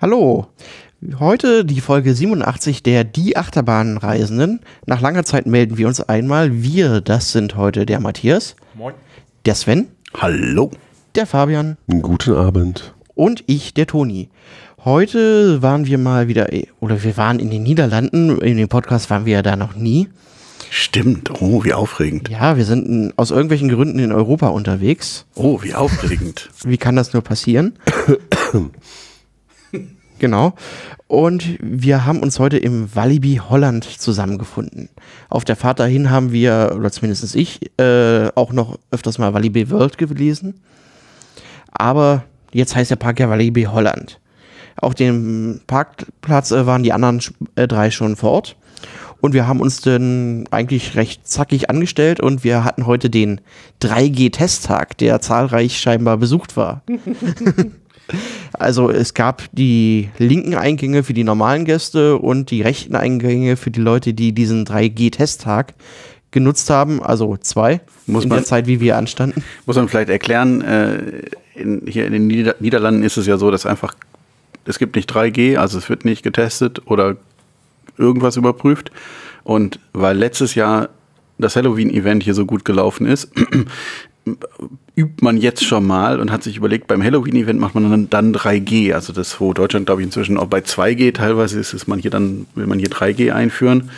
Hallo. Heute die Folge 87 der Die Achterbahnreisenden. Nach langer Zeit melden wir uns einmal. Wir, das sind heute der Matthias, Moin. der Sven, Hallo. der Fabian Guten Abend. und ich, der Toni. Heute waren wir mal wieder, oder wir waren in den Niederlanden. In dem Podcast waren wir ja da noch nie. Stimmt. Oh, wie aufregend. Ja, wir sind in, aus irgendwelchen Gründen in Europa unterwegs. Oh, wie aufregend. Wie kann das nur passieren? genau. Und wir haben uns heute im Walibi Holland zusammengefunden. Auf der Fahrt dahin haben wir, oder zumindest ich, äh, auch noch öfters mal Walibi World gelesen. Aber jetzt heißt der Park ja Walibi Holland. Auf dem Parkplatz äh, waren die anderen äh, drei schon vor Ort. Und wir haben uns dann eigentlich recht zackig angestellt und wir hatten heute den 3G-Testtag, der zahlreich scheinbar besucht war. also es gab die linken Eingänge für die normalen Gäste und die rechten Eingänge für die Leute, die diesen 3G-Testtag genutzt haben, also zwei Muss in man- der Zeit, wie wir anstanden. Muss man vielleicht erklären, äh, in, hier in den Nieder Niederlanden ist es ja so, dass einfach, es gibt nicht 3G, also es wird nicht getestet oder irgendwas überprüft. Und weil letztes Jahr das Halloween-Event hier so gut gelaufen ist, übt man jetzt schon mal und hat sich überlegt, beim Halloween-Event macht man dann, dann 3G. Also das, wo Deutschland, glaube ich, inzwischen auch bei 2G teilweise ist, ist man hier dann, will man hier 3G einführen.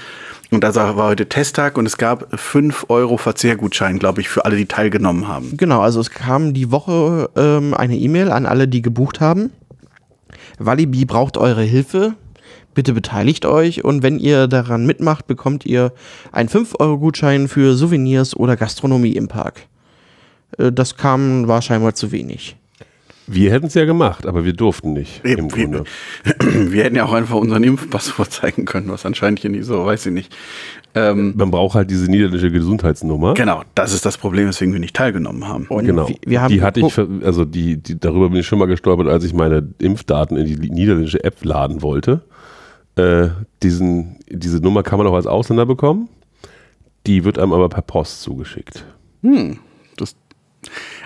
Und da war heute Testtag und es gab 5 Euro Verzehrgutschein, glaube ich, für alle, die teilgenommen haben. Genau, also es kam die Woche ähm, eine E-Mail an alle, die gebucht haben. Walibi braucht eure Hilfe. Bitte beteiligt euch und wenn ihr daran mitmacht, bekommt ihr einen 5-Euro-Gutschein für Souvenirs oder Gastronomie im Park. Äh, Das kam, war scheinbar zu wenig. Wir hätten es ja gemacht, aber wir durften nicht. Eben, Im Grunde. wir, wir hätten ja auch einfach unseren Impfpass vorzeigen können, was anscheinend hier nicht so, weiß ich nicht. Ähm, Man braucht halt diese niederländische Gesundheitsnummer. genau, das ist das Problem, weswegen wir nicht teilgenommen haben. Und Genau. wir, wir haben die hatte ich, also die, die, darüber bin ich schon mal gestolpert, als ich meine Impfdaten in die niederländische App laden wollte. Äh, diesen, diese Nummer kann man auch als Ausländer bekommen. Die wird einem aber per Post zugeschickt. Das,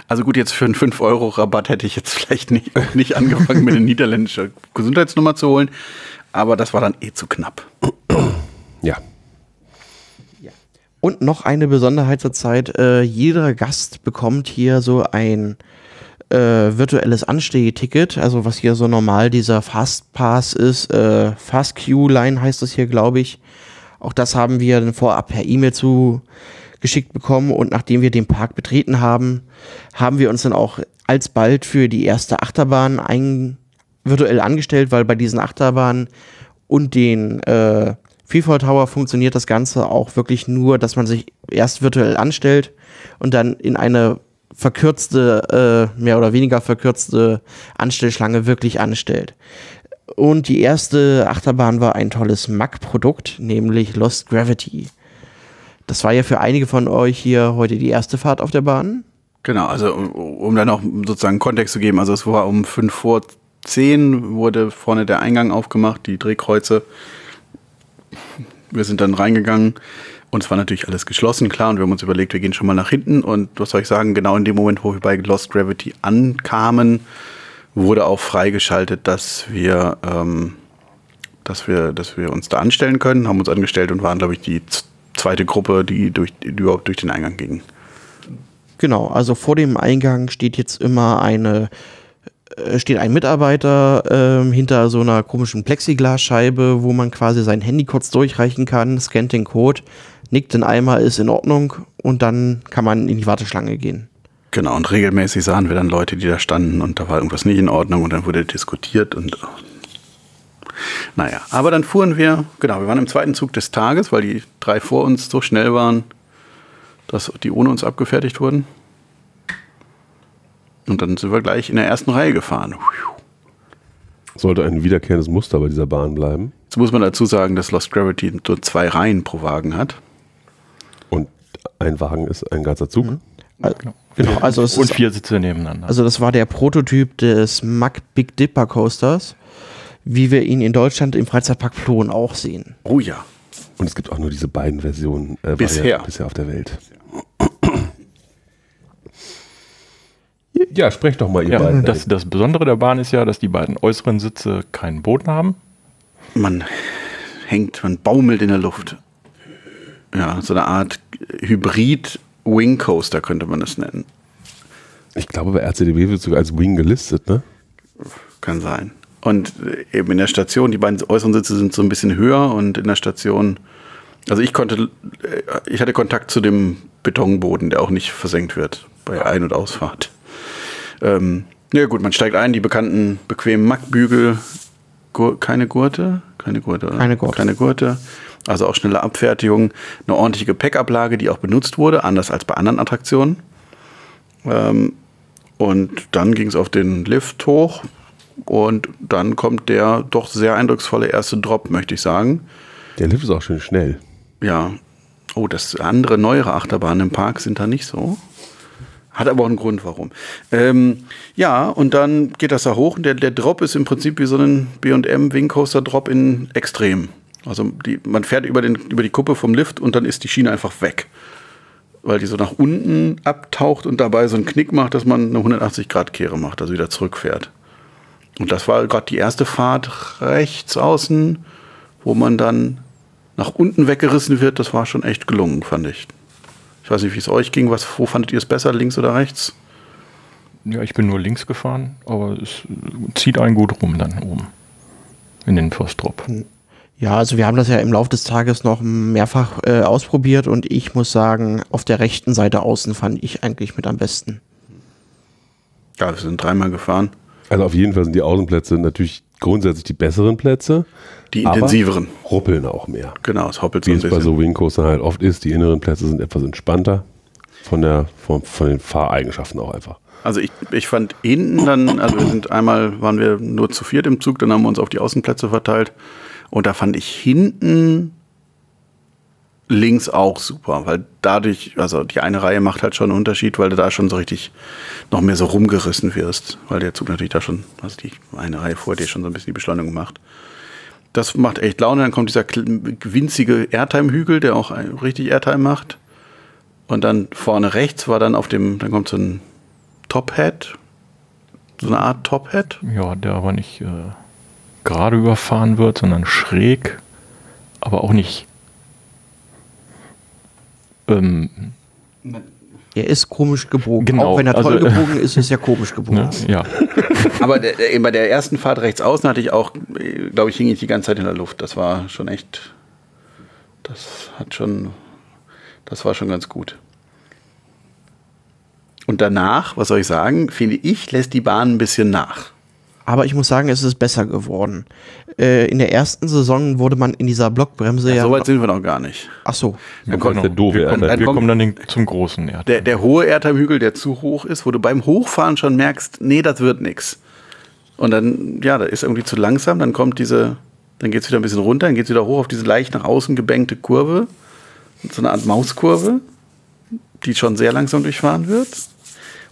also gut, jetzt für einen 5-Euro-Rabatt hätte ich jetzt vielleicht nicht, nicht angefangen, mir eine niederländische Gesundheitsnummer zu holen. Aber das war dann eh zu knapp. Ja. Und noch eine Besonderheit zur Zeit, äh, jeder Gast bekommt hier so ein äh, virtuelles Anstehticket, also was hier so normal dieser Fastpass ist, äh, Fast Q-Line heißt das hier, glaube ich. Auch das haben wir dann vorab per E-Mail zugeschickt bekommen und nachdem wir den Park betreten haben, haben wir uns dann auch alsbald für die erste Achterbahn ein virtuell angestellt, weil bei diesen Achterbahnen und den äh, Freefall Tower funktioniert das Ganze auch wirklich nur, dass man sich erst virtuell anstellt und dann in eine verkürzte, äh, mehr oder weniger verkürzte Anstellschlange wirklich anstellt. Und die erste Achterbahn war ein tolles Mac-Produkt, nämlich Lost Gravity. Das war ja für einige von euch hier heute die erste Fahrt auf der Bahn. Genau, also um- dann auch sozusagen Kontext zu geben, also es war um 5 vor 10 wurde vorne der Eingang aufgemacht, die Drehkreuze. Wir sind dann reingegangen und es war natürlich alles geschlossen, klar, und wir haben uns überlegt, wir gehen schon mal nach hinten und was soll ich sagen, genau in dem Moment, wo wir bei Lost Gravity ankamen, wurde auch freigeschaltet, dass wir, ähm, dass wir, dass wir uns da anstellen können, haben uns angestellt und waren, glaube ich, die zweite Gruppe, die durch, die überhaupt durch den Eingang ging. Genau, also vor dem Eingang steht jetzt immer eine, äh, steht ein Mitarbeiter ähm, hinter so einer komischen Plexiglasscheibe, wo man quasi sein Handy kurz durchreichen kann, scannt den Code, nickt den Eimer, ist in Ordnung und dann kann man in die Warteschlange gehen. Genau, und regelmäßig sahen wir dann Leute, die da standen und da war irgendwas nicht in Ordnung und dann wurde diskutiert und naja, aber dann fuhren wir, genau, wir waren im zweiten Zug des Tages, weil die drei vor uns so schnell waren, dass die ohne uns abgefertigt wurden. Und dann sind wir gleich in der ersten Reihe gefahren. Sollte ein wiederkehrendes Muster bei dieser Bahn bleiben. Jetzt muss man dazu sagen, dass Lost Gravity nur zwei Reihen pro Wagen hat. Und ein Wagen ist ein ganzer Zug. Al- Genau, also es Und vier Sitze nebeneinander. also das war der Prototyp des Mack Big Dipper Coasters, wie wir ihn in Deutschland im Freizeitpark Flohen auch sehen. Oh ja. Und es gibt auch nur diese beiden Versionen äh, Bisher. Varianten bisher auf der Welt. Ja, sprecht doch mal, ihr Ja, beiden. das, das Besondere der Bahn ist ja, dass die beiden äußeren Sitze keinen Boden haben. Man hängt, man baumelt in der Luft. Ja, so eine Art Hybrid-Wing Coaster könnte man das nennen. Ich glaube, bei RCDB wird sogar als Wing gelistet, ne? Kann sein. Und äh, eben in der Station, die beiden äußeren Sitze sind so ein bisschen höher und in der Station, also ich konnte, äh, ich hatte Kontakt zu dem Betonboden, der auch nicht versenkt wird bei Ein- und Ausfahrt. Ähm, ja gut, man steigt ein, die bekannten bequemen Mackbügel, Gur keine Gurte, keine Gurte, oder? Keine Gurte. keine Gurte. Also auch schnelle Abfertigung, eine ordentliche Gepäckablage, die auch benutzt wurde, anders als bei anderen Attraktionen. Ähm, und dann ging es auf den Lift hoch und dann kommt der doch sehr eindrucksvolle erste Drop, möchte ich sagen. Der Lift ist auch schön schnell. Ja. Oh, das andere neuere Achterbahnen im Park sind da nicht so. Hat aber auch einen Grund, warum. Ähm, ja, und dann geht das da hoch und der, der Drop ist im Prinzip wie so ein BM Wing Coaster Drop in Extrem. Also die, man fährt über, den, über die Kuppe vom Lift und dann ist die Schiene einfach weg. Weil die so nach unten abtaucht und dabei so einen Knick macht, dass man eine 180-Grad-Kehre macht, also wieder zurückfährt. Und das war gerade die erste Fahrt rechts außen, wo man dann nach unten weggerissen wird. Das war schon echt gelungen, fand ich. Ich weiß nicht, wie es euch ging. Was, wo fandet ihr es besser, links oder rechts? Ja, ich bin nur links gefahren, aber es zieht einen gut rum dann oben. In den First Drop. Ja, also wir haben das ja im Laufe des Tages noch mehrfach äh, ausprobiert und ich muss sagen, auf der rechten Seite außen fand ich eigentlich mit am besten. Ja, wir sind dreimal gefahren. Also auf jeden Fall sind die Außenplätze natürlich grundsätzlich die besseren Plätze. Die intensiveren. Ruppeln auch mehr. Genau, es hoppelt so Wie ein es bei bisschen. so Wingcoastern halt oft ist. Die inneren Plätze sind etwas entspannter. Von, der, von, von den Fahreigenschaften auch einfach. Also ich, ich fand hinten dann, also wir sind einmal, waren wir nur zu viert im Zug, dann haben wir uns auf die Außenplätze verteilt. Und da fand ich hinten links auch super, weil dadurch, also die eine Reihe macht halt schon einen Unterschied, weil du da schon so richtig noch mehr so rumgerissen wirst, weil der Zug natürlich da schon, also die eine Reihe vor dir schon so ein bisschen die Beschleunigung macht. Das macht echt Laune. Dann kommt dieser winzige Airtime-Hügel, der auch richtig Airtime macht. Und dann vorne rechts war dann auf dem, dann kommt so ein Top-Hat, so eine Art Top-Hat. Ja, der aber nicht äh, gerade überfahren wird, sondern schräg, aber auch nicht. Ähm, Er ist komisch gebogen. Genau, Auch wenn er toll also, gebogen ist, ist er komisch gebogen. ne? Ja, Aber der, der, bei der ersten Fahrt rechts außen hatte ich auch, glaube ich, hing ich die ganze Zeit in der Luft. Das war schon echt, das hat schon, das war schon ganz gut. Und danach, was soll ich sagen, finde ich, lässt die Bahn ein bisschen nach. Aber ich muss sagen, es ist besser geworden. Äh, in der ersten Saison wurde man in dieser Blockbremse ja. So weit sind wir noch gar nicht. Ach so. Dann kommt der doofe wir kommen, dann wir kommen dann den, zum großen Erd. der, der hohe Airtime-Hügel, der zu hoch ist, wo du beim Hochfahren schon merkst, nee, das wird nix. Und dann, ja, da ist irgendwie zu langsam, dann kommt diese, dann geht es wieder ein bisschen runter, dann geht es wieder hoch auf diese leicht nach außen gebänkte Kurve, so eine Art Mauskurve, die schon sehr langsam durchfahren wird.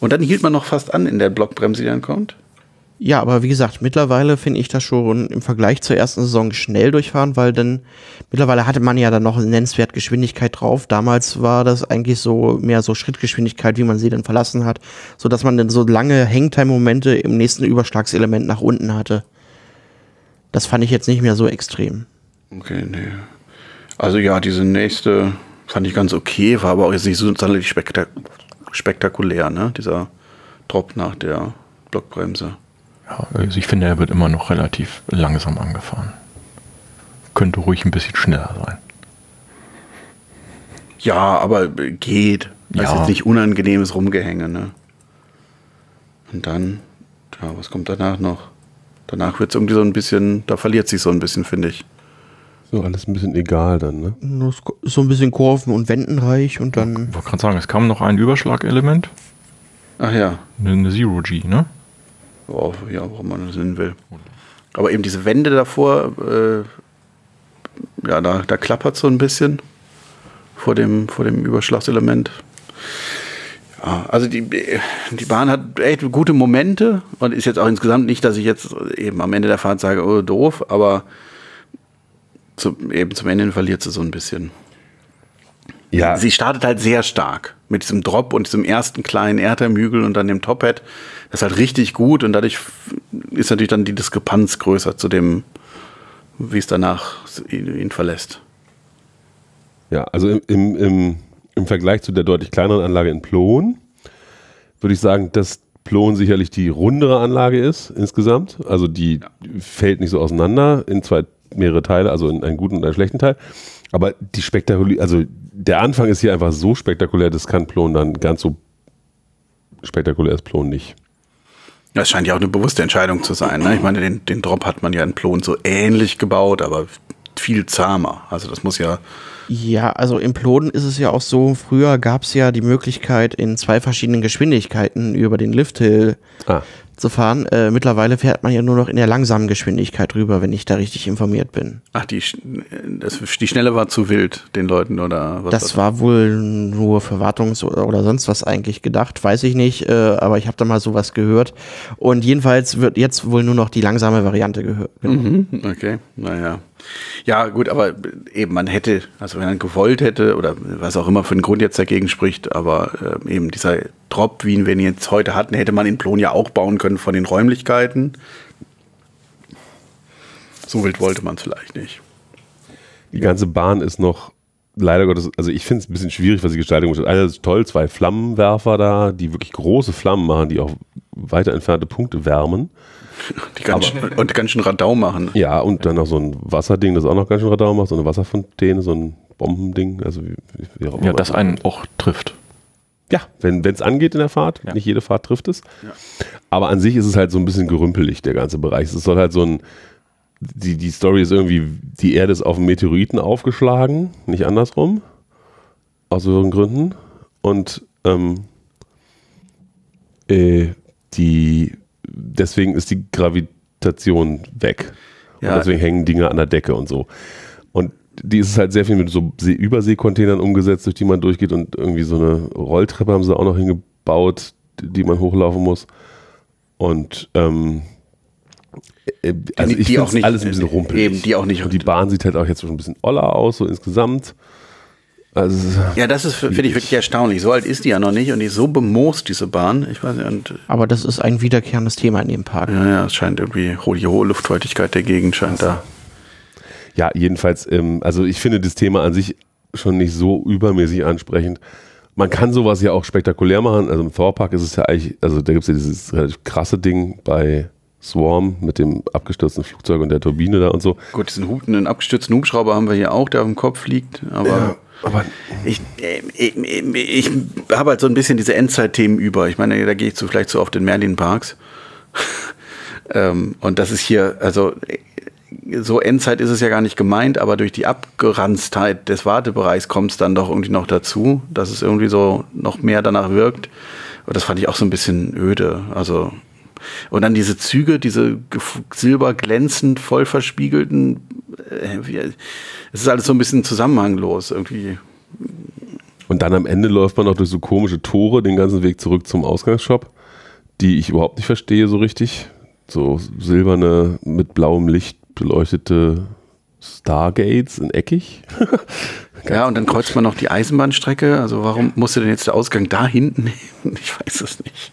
Und dann hielt man noch fast an in der Blockbremse, die dann kommt. Ja, aber wie gesagt, mittlerweile finde ich das schon im Vergleich zur ersten Saison schnell durchfahren, weil dann mittlerweile hatte man ja dann noch nennenswert Geschwindigkeit drauf. Damals war das eigentlich so mehr so Schrittgeschwindigkeit, wie man sie dann verlassen hat, so dass man dann so lange Hangtime-Momente im nächsten Überschlagselement nach unten hatte. Das fand ich jetzt nicht mehr so extrem. Okay, nee. Also ja, diese nächste fand ich ganz okay, war aber auch jetzt nicht so sonderlich spektak spektakulär, ne? Dieser Drop nach der Blockbremse. Ja, also ich finde, er wird immer noch relativ langsam angefahren. Könnte ruhig ein bisschen schneller sein. Ja, aber geht. Das ist Ja. jetzt nicht unangenehmes Rumgehänge, ne? Und dann, ja, was kommt danach noch? Danach wird es irgendwie so ein bisschen, da verliert sich so ein bisschen, finde ich. So, alles ein bisschen egal dann, ne? So ein bisschen Kurven- und Wendenreich und dann. Ich wollte gerade sagen, es kam noch ein Überschlagelement, Ach ja, eine, eine Zero G, ne? Worauf, ja, warum man das nennen will. Aber eben diese Wände davor, äh, ja, da, da klappert so ein bisschen vor dem, vor dem Überschlagselement. Ja, also die, die Bahn hat echt gute Momente und ist jetzt auch insgesamt nicht, dass ich jetzt eben am Ende der Fahrt sage, oh, doof, aber zum, eben zum Ende hin verliert sie so ein bisschen. Ja. sie startet halt sehr stark mit diesem Drop und diesem ersten kleinen Erdtermhügel und dann dem Tophead. Das ist halt richtig gut und dadurch ist natürlich dann die Diskrepanz größer zu dem, wie es danach ihn, ihn verlässt. Ja, also im, im, im, im Vergleich zu der deutlich kleineren Anlage in Plon würde ich sagen, dass Plon sicherlich die rundere Anlage ist insgesamt. Also die fällt nicht so auseinander in zwei mehrere Teile, also in einen guten und einen schlechten Teil. Aber die spektakulär, also der Anfang ist hier einfach so spektakulär, das kann Plon dann ganz so spektakulär ist Plon nicht. Das scheint ja auch eine bewusste Entscheidung zu sein. Ne? Ich meine, den, den Drop hat man ja in Plon so ähnlich gebaut, aber viel zahmer. Also das muss ja Ja, also im Ploden ist es ja auch so, früher gab es ja die Möglichkeit, in zwei verschiedenen Geschwindigkeiten über den Lifthill Ah, zu fahren. Äh, mittlerweile fährt man ja nur noch in der langsamen Geschwindigkeit rüber, wenn ich da richtig informiert bin. Ach, die, das, die Schnelle war zu wild, den Leuten, oder was? Das war wohl nur für Wartungs- oder, oder sonst was eigentlich gedacht, weiß ich nicht, äh, aber ich habe da mal sowas gehört. Und jedenfalls wird jetzt wohl nur noch die langsame Variante gehört. Mhm, okay, naja. Ja, gut, aber eben, man hätte, also wenn man gewollt hätte, oder was auch immer für einen Grund jetzt dagegen spricht, aber äh, eben dieser Drop, wie ihn wir ihn jetzt heute hatten, hätte man in Plon ja auch bauen können von den Räumlichkeiten. So wild wollte man es vielleicht nicht. die ganze Bahn ist noch leider Gottes, also ich finde es ein bisschen schwierig, was die Gestaltung ist. Einer ist toll, zwei Flammenwerfer da, die wirklich große Flammen machen, die auch weiter entfernte Punkte wärmen. Die ganz, und ganz schön Radau machen. Ja, und dann noch so ein Wasserding, das auch noch ganz schön Radau macht, so eine Wasserfontäne, so ein Bombending, also wie, wie, Ja, das einen auch trifft. Ja, wenn es angeht in der Fahrt, Ja. nicht jede Fahrt trifft es. Aber an sich ist es halt so ein bisschen gerümpelig, der ganze Bereich. Es soll halt so ein, die, die Story ist irgendwie, die Erde ist auf einen Meteoriten aufgeschlagen, nicht andersrum, aus höheren Gründen. Und ähm, äh, die, deswegen ist die Gravitation weg. Ja. Und deswegen hängen Dinge an der Decke und so. Und die ist halt sehr viel mit so See Überseekontainern umgesetzt, durch die man durchgeht und irgendwie so eine Rolltreppe haben sie auch noch hingebaut, die man hochlaufen muss. Und ähm, äh, also Die- ich die finde auch nicht- alles ein bisschen rumpelig. eben, die auch nicht- Und die Bahn sieht halt auch jetzt schon ein bisschen oller aus, so insgesamt. Also Ja, das ist, finde ich wirklich erstaunlich. So alt ist die ja noch nicht und die ist so bemoost, diese Bahn. Ich weiß nicht, und Aber das ist ein wiederkehrendes Thema in dem Park. ja, ja, es scheint irgendwie, die hohe Luftfeuchtigkeit der Gegend scheint da. Ja, jedenfalls, ähm, also ich finde das Thema an sich schon nicht so übermäßig ansprechend. Man kann sowas ja auch spektakulär machen. Also im Thor-Park ist es ja eigentlich, also da gibt es ja dieses relativ krasse Ding bei Swarm mit dem abgestürzten Flugzeug und der Turbine da und so. Gut, diesen Hut, einen abgestürzten Hubschrauber haben wir hier auch, der auf dem Kopf liegt, aber Aber ich, äh, ich, ich habe halt so ein bisschen diese Endzeit-Themen über. Ich meine, da gehe ich zu, vielleicht zu oft in Merlin-Parks. ähm, und das ist hier, also so Endzeit ist es ja gar nicht gemeint, aber durch die Abgeranztheit des Wartebereichs kommt es dann doch irgendwie noch dazu, dass es irgendwie so noch mehr danach wirkt. Und das fand ich auch so ein bisschen öde. Also und dann diese Züge, diese silberglänzend, voll verspiegelten, äh, es ist alles so ein bisschen zusammenhanglos irgendwie. Und dann am Ende läuft man noch durch so komische Tore den ganzen Weg zurück zum Ausgangsshop, die ich überhaupt nicht verstehe so richtig. So silberne, mit blauem Licht beleuchtete Stargates in eckig. Ja, und dann kreuzt man noch die Eisenbahnstrecke. Also warum musste denn jetzt der Ausgang da hinten nehmen? Ich weiß es nicht.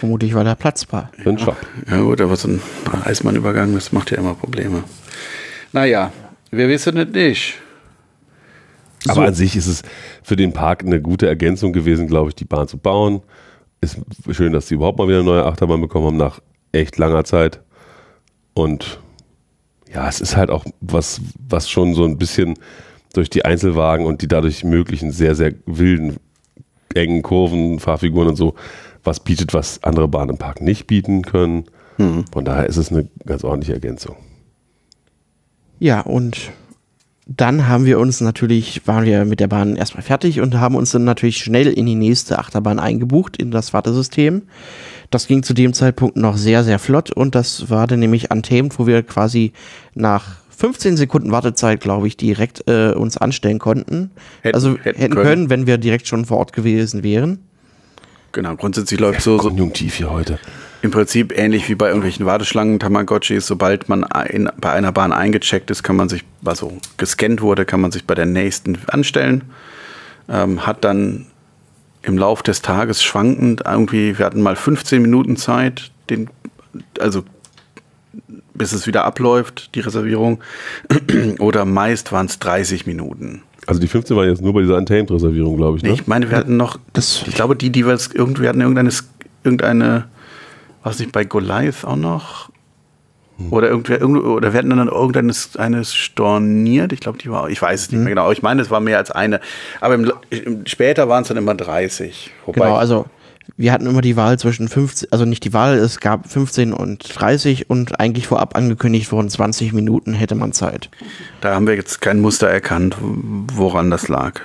Vermutlich, weil da Platz war. Einen Shop. Ja gut, aber so ein Eisenbahnübergang, das macht ja immer Probleme. Naja, wir wissen es nicht. Aber an sich ist es für den Park eine gute Ergänzung gewesen, glaube ich, die Bahn zu bauen. Ist schön, dass sie überhaupt mal wieder eine neue Achterbahn bekommen haben nach echt langer Zeit. Und ja, es ist halt auch was, was schon so ein bisschen durch die Einzelwagen und die dadurch möglichen sehr, sehr wilden, engen Kurven, Fahrfiguren und so, was bietet, was andere Bahnen im Park nicht bieten können. Von daher ist es eine ganz ordentliche Ergänzung. Ja, und dann haben wir uns natürlich, waren wir mit der Bahn erstmal fertig und haben uns dann natürlich schnell in die nächste Achterbahn eingebucht, in das Wartesystem. Das ging zu dem Zeitpunkt noch sehr, sehr flott und das war dann nämlich Untamed, wo wir quasi nach 15 Sekunden Wartezeit, glaube ich, direkt äh, uns anstellen konnten. Hätten- also hätten hätten, können. können. wenn wir direkt schon vor Ort gewesen wären. Genau, grundsätzlich läuft so, so Konjunktiv hier heute. im Prinzip ähnlich wie bei irgendwelchen Warteschlangen, Tamagotchis. Sobald man ein, bei einer Bahn eingecheckt ist, kann man sich, also gescannt wurde, kann man sich bei der nächsten anstellen. ähm, hat dann im Lauf des Tages schwankend irgendwie, wir hatten mal 15 Minuten Zeit, den, also bis es wieder abläuft, die Reservierung, oder meist waren es 30 Minuten. Also die 15 waren jetzt nur bei dieser Untamed-Reservierung, glaube ich. Ne? Ich meine, wir hatten noch, Das- ich glaube, die, die wir jetzt irgendwie wir hatten irgendeine, irgendeine, was nicht, bei Goliath auch noch? Oder irgendwer, irgend- oder wir hatten dann irgendeines eines storniert. Ich glaube, die war, ich weiß es nicht mehr genau. aber Ich meine, es war mehr als eine. Aber im, später waren es dann immer 30. Wobei, Genau, also wir hatten immer die Wahl zwischen 15, also nicht die Wahl, es gab 15 und 30 und eigentlich vorab angekündigt wurden 20 Minuten hätte man Zeit. da haben wir jetzt kein Muster erkannt, woran das lag.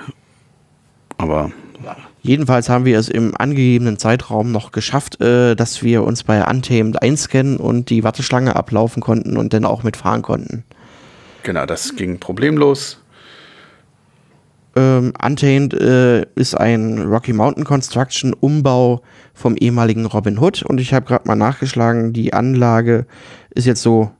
Aber Jedenfalls haben wir es im angegebenen Zeitraum noch geschafft, äh, dass wir uns bei Untamed einscannen und die Warteschlange ablaufen konnten und dann auch mitfahren konnten. genau, das ging problemlos. Ähm, Untamed äh, ist ein Rocky Mountain Construction Umbau vom ehemaligen Robin Hood und ich habe gerade mal nachgeschlagen, die Anlage ist jetzt so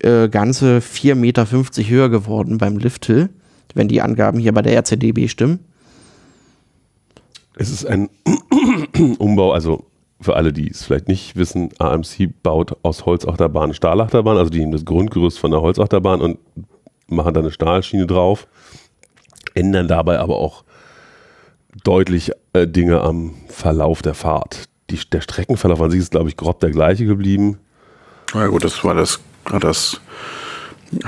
äh, ganze 4,50 Meter höher geworden beim Lifthill, wenn die Angaben hier bei der RCDB stimmen. Es ist ein Umbau, also für alle, die es vielleicht nicht wissen, AMC baut aus Holzachterbahn Stahlachterbahn, also die nehmen das Grundgerüst von der Holzachterbahn und machen da eine Stahlschiene drauf, ändern dabei aber auch deutlich äh, Dinge am Verlauf der Fahrt. Die, der Streckenverlauf an sich ist, glaube ich, grob der gleiche geblieben. Ja gut, das war das, hat das,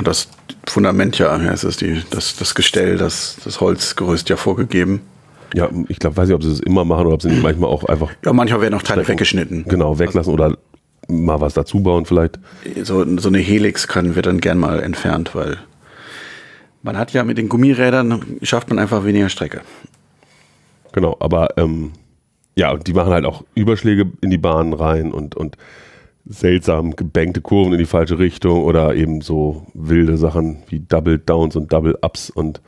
das Fundament ja, ja es ist die, das, das Gestell, das, das Holzgerüst ja vorgegeben. Ja, ich glaube, weiß nicht, ob sie das immer machen oder ob sie nicht manchmal auch einfach Ja, manchmal werden auch Teile Strecken- weggeschnitten. genau weglassen oder mal was dazu bauen vielleicht. So, so eine Helix kann, wird dann gern mal entfernt, weil man hat ja mit den Gummirädern, schafft man einfach weniger Strecke. Genau, aber ähm, ja, und die machen halt auch Überschläge in die Bahnen rein und, und seltsam gebankte Kurven in die falsche Richtung oder eben so wilde Sachen wie Double Downs und Double Ups und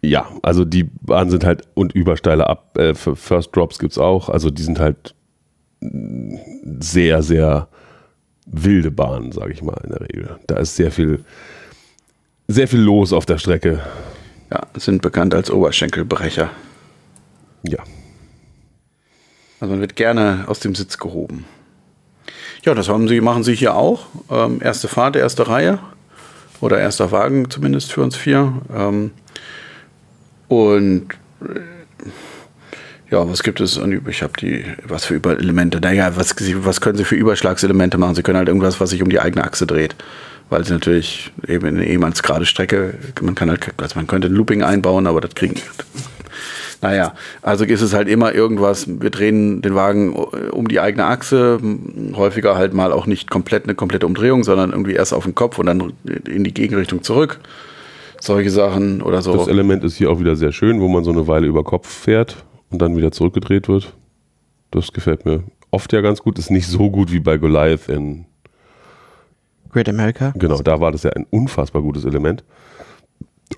ja, also die Bahnen sind halt und übersteile Up, äh, für First Drops gibt's auch, also die sind halt mm, sehr, sehr wilde Bahnen, sage ich mal in der Regel. Da ist sehr viel, sehr viel los auf der Strecke. Ja, sind bekannt als Oberschenkelbrecher. Ja, Also man wird gerne aus dem Sitz gehoben. Ja, das haben sie, machen sie hier auch. Ähm, erste Fahrt, erste Reihe. Oder erster Wagen zumindest für uns vier. Ähm, und äh, ja, was gibt es? Ich habe die, was für Überelemente? Naja, was, was können sie für Überschlagselemente machen? Sie können halt irgendwas, was sich um die eigene Achse dreht. Weil sie natürlich eben in eine ehemals gerade Strecke, man kann halt, also man könnte ein Looping einbauen, aber das kriegen, naja, also ist es halt immer irgendwas, wir drehen den Wagen um die eigene Achse, häufiger halt mal auch nicht komplett eine komplette Umdrehung, sondern irgendwie erst auf den Kopf und dann in die Gegenrichtung zurück. Solche Sachen oder so. Das Element ist hier auch wieder sehr schön, wo man so eine Weile über Kopf fährt und dann wieder zurückgedreht wird. Das gefällt mir oft ja ganz gut. Ist nicht so gut wie bei Goliath in, Great America. genau, da war das ja ein unfassbar gutes Element.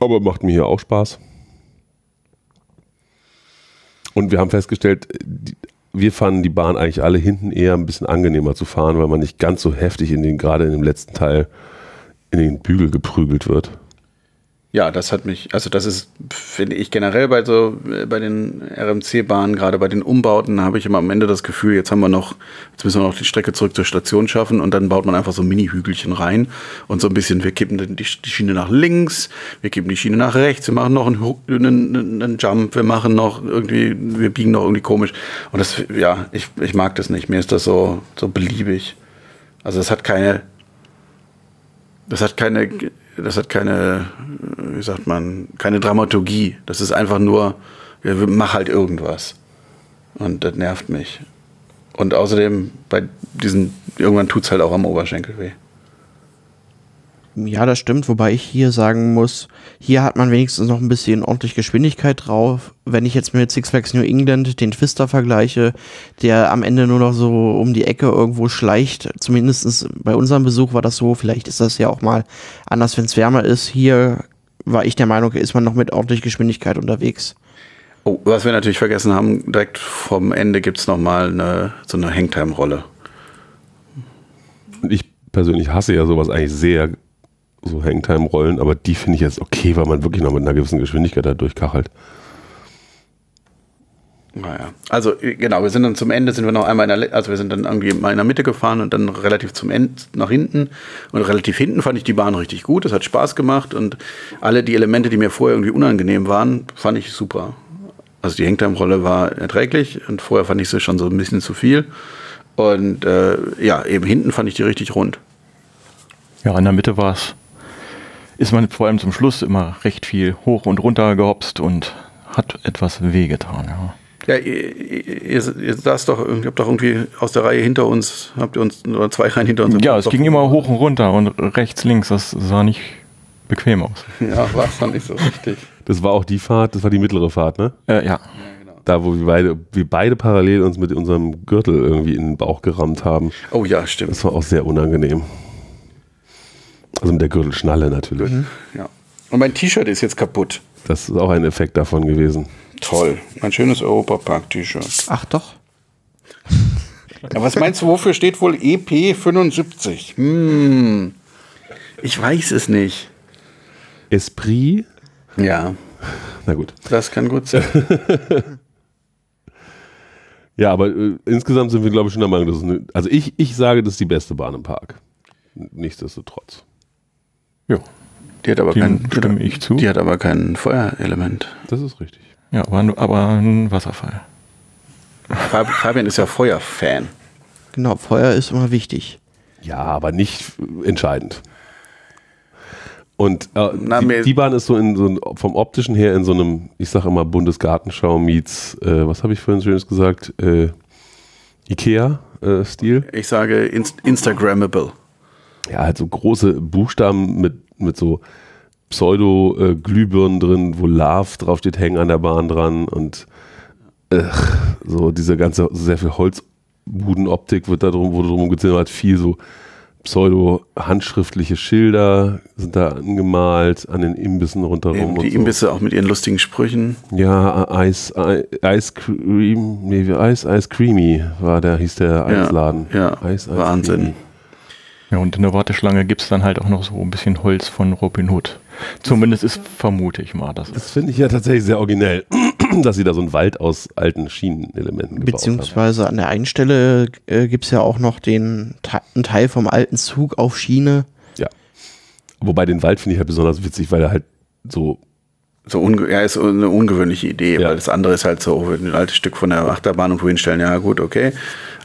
Aber macht mir hier auch Spaß. Und wir haben festgestellt, die, wir fanden die Bahn eigentlich alle hinten eher ein bisschen angenehmer zu fahren, weil man nicht ganz so heftig in den, gerade in dem letzten Teil, in den Bügel geprügelt wird. Ja, das hat mich, also das ist, finde ich generell bei so, äh, bei den RMC-Bahnen, gerade bei den Umbauten, habe ich immer am Ende das Gefühl, jetzt haben wir noch, jetzt müssen wir noch die Strecke zurück zur Station schaffen und dann baut man einfach so Mini-Hügelchen rein und so ein bisschen, wir kippen die, die Schiene nach links, wir kippen die Schiene nach rechts, wir machen noch einen, einen einen Jump, wir machen noch irgendwie, wir biegen noch irgendwie komisch und das, ja, ich, ich mag das nicht, mir ist das so, so beliebig. Also es hat keine, das hat keine, das hat keine, wie sagt man, keine Dramaturgie. Das ist einfach nur, ja, mach halt irgendwas. Und das nervt mich. Und außerdem, bei diesen, irgendwann tut es halt auch am Oberschenkel weh. Ja, das stimmt, wobei ich hier sagen muss, hier hat man wenigstens noch ein bisschen ordentlich Geschwindigkeit drauf. Wenn ich jetzt mit Six Flags New England den Twister vergleiche, der am Ende nur noch so um die Ecke irgendwo schleicht, zumindest bei unserem Besuch war das so, vielleicht ist das ja auch mal anders, wenn es wärmer ist. Hier war ich der Meinung, ist man noch mit ordentlich Geschwindigkeit unterwegs. Oh, was wir natürlich vergessen haben, direkt vom Ende gibt es nochmal eine, so eine Hangtime-Rolle. Und ich persönlich hasse ja sowas eigentlich sehr. So Hangtime-Rollen, aber die finde ich jetzt okay, weil man wirklich noch mit einer gewissen Geschwindigkeit da durchkachelt. Naja. Also äh, genau, wir sind dann zum Ende, sind wir noch einmal in der, also wir sind dann irgendwie mal in der Mitte gefahren und dann relativ zum Ende nach hinten. Und relativ hinten fand ich die Bahn richtig gut, es hat Spaß gemacht und alle die Elemente, die mir vorher irgendwie unangenehm waren, fand ich super. Also die Hangtime-Rolle war erträglich und vorher fand ich sie schon so ein bisschen zu viel. Und äh, ja, eben hinten fand ich die richtig rund. Ja, in der Mitte war es, ist man vor allem zum Schluss immer recht viel hoch und runter gehopst und hat etwas wehgetan, ja. Ja, ihr, ihr, ihr saß doch, ihr habt doch irgendwie aus der Reihe hinter uns, habt ihr uns, oder zwei Reihen hinter uns. Ja, es ging immer hoch und runter und rechts, links, das sah nicht bequem aus. Ja, war es dann nicht so richtig. Das war auch die Fahrt, das war die mittlere Fahrt, ne? Äh, ja, Da, wo wir beide, wir beide parallel uns mit unserem Gürtel irgendwie in den Bauch gerammt haben. Oh ja, stimmt. Das war auch sehr unangenehm. Also mit der Gürtelschnalle natürlich. Ja. Und mein T-Shirt ist jetzt kaputt. Das ist auch ein Effekt davon gewesen. Toll. Mein schönes Europapark-T-Shirt. Ach doch. Ja, was meinst du, wofür steht wohl EP75? Hm. Ich weiß es nicht. Esprit, Ja, na gut. das kann gut sein. Ja, aber äh, insgesamt sind wir, glaube ich, schon der Meinung, dass es eine, also ich, ich sage, das ist die beste Bahn im Park. Nichtsdestotrotz. Ja, Die hat aber dem kein, stimme ich zu. die hat aber kein Feuerelement. Das ist richtig. Ja, nur- aber ein Wasserfall. Fab- Fabian ist ja Feuerfan. Genau, Feuer ist immer wichtig. Ja, aber nicht äh, entscheidend. Und äh, Na, die, die Bahn ist so in so ein, vom optischen her in so einem, ich sag immer Bundesgartenschau meets, äh, was habe ich vorhin schönes gesagt, äh, Ikea-Stil. Ich sage Inst Instagrammable. Ja, halt so große Buchstaben mit, mit so Pseudo-Glühbirnen drin, wo Love draufsteht, hängen an der Bahn dran und äh, so diese ganze, sehr viel Holzbudenoptik wird da drum, wurde drum gezimmert, viel so pseudo-handschriftliche Schilder sind da angemalt, an den Imbissen rundherum. Und die so. Imbisse auch mit ihren lustigen Sprüchen. Ja, Eis, Ei- Ice Cream, nee, Eis, Ice Creamy war der, hieß der Eisladen. ja, Eis, Eis Wahnsinn. Creamy. Ja, und in der Warteschlange gibt es dann halt auch noch so ein bisschen Holz von Robin Hood. Zumindest ist, vermute ich mal, das ist. Das finde ich ja tatsächlich sehr originell, dass sie da so einen Wald aus alten Schienenelementen gebaut haben. Beziehungsweise an der einen Stelle äh, gibt es ja auch noch den einen Teil vom alten Zug auf Schiene. Ja. Wobei den Wald finde ich halt besonders witzig, weil er halt so, So ja, ist eine ungewöhnliche Idee, Ja. weil das andere ist halt so ein altes Stück von der Achterbahn und hinstellen, ja gut, okay.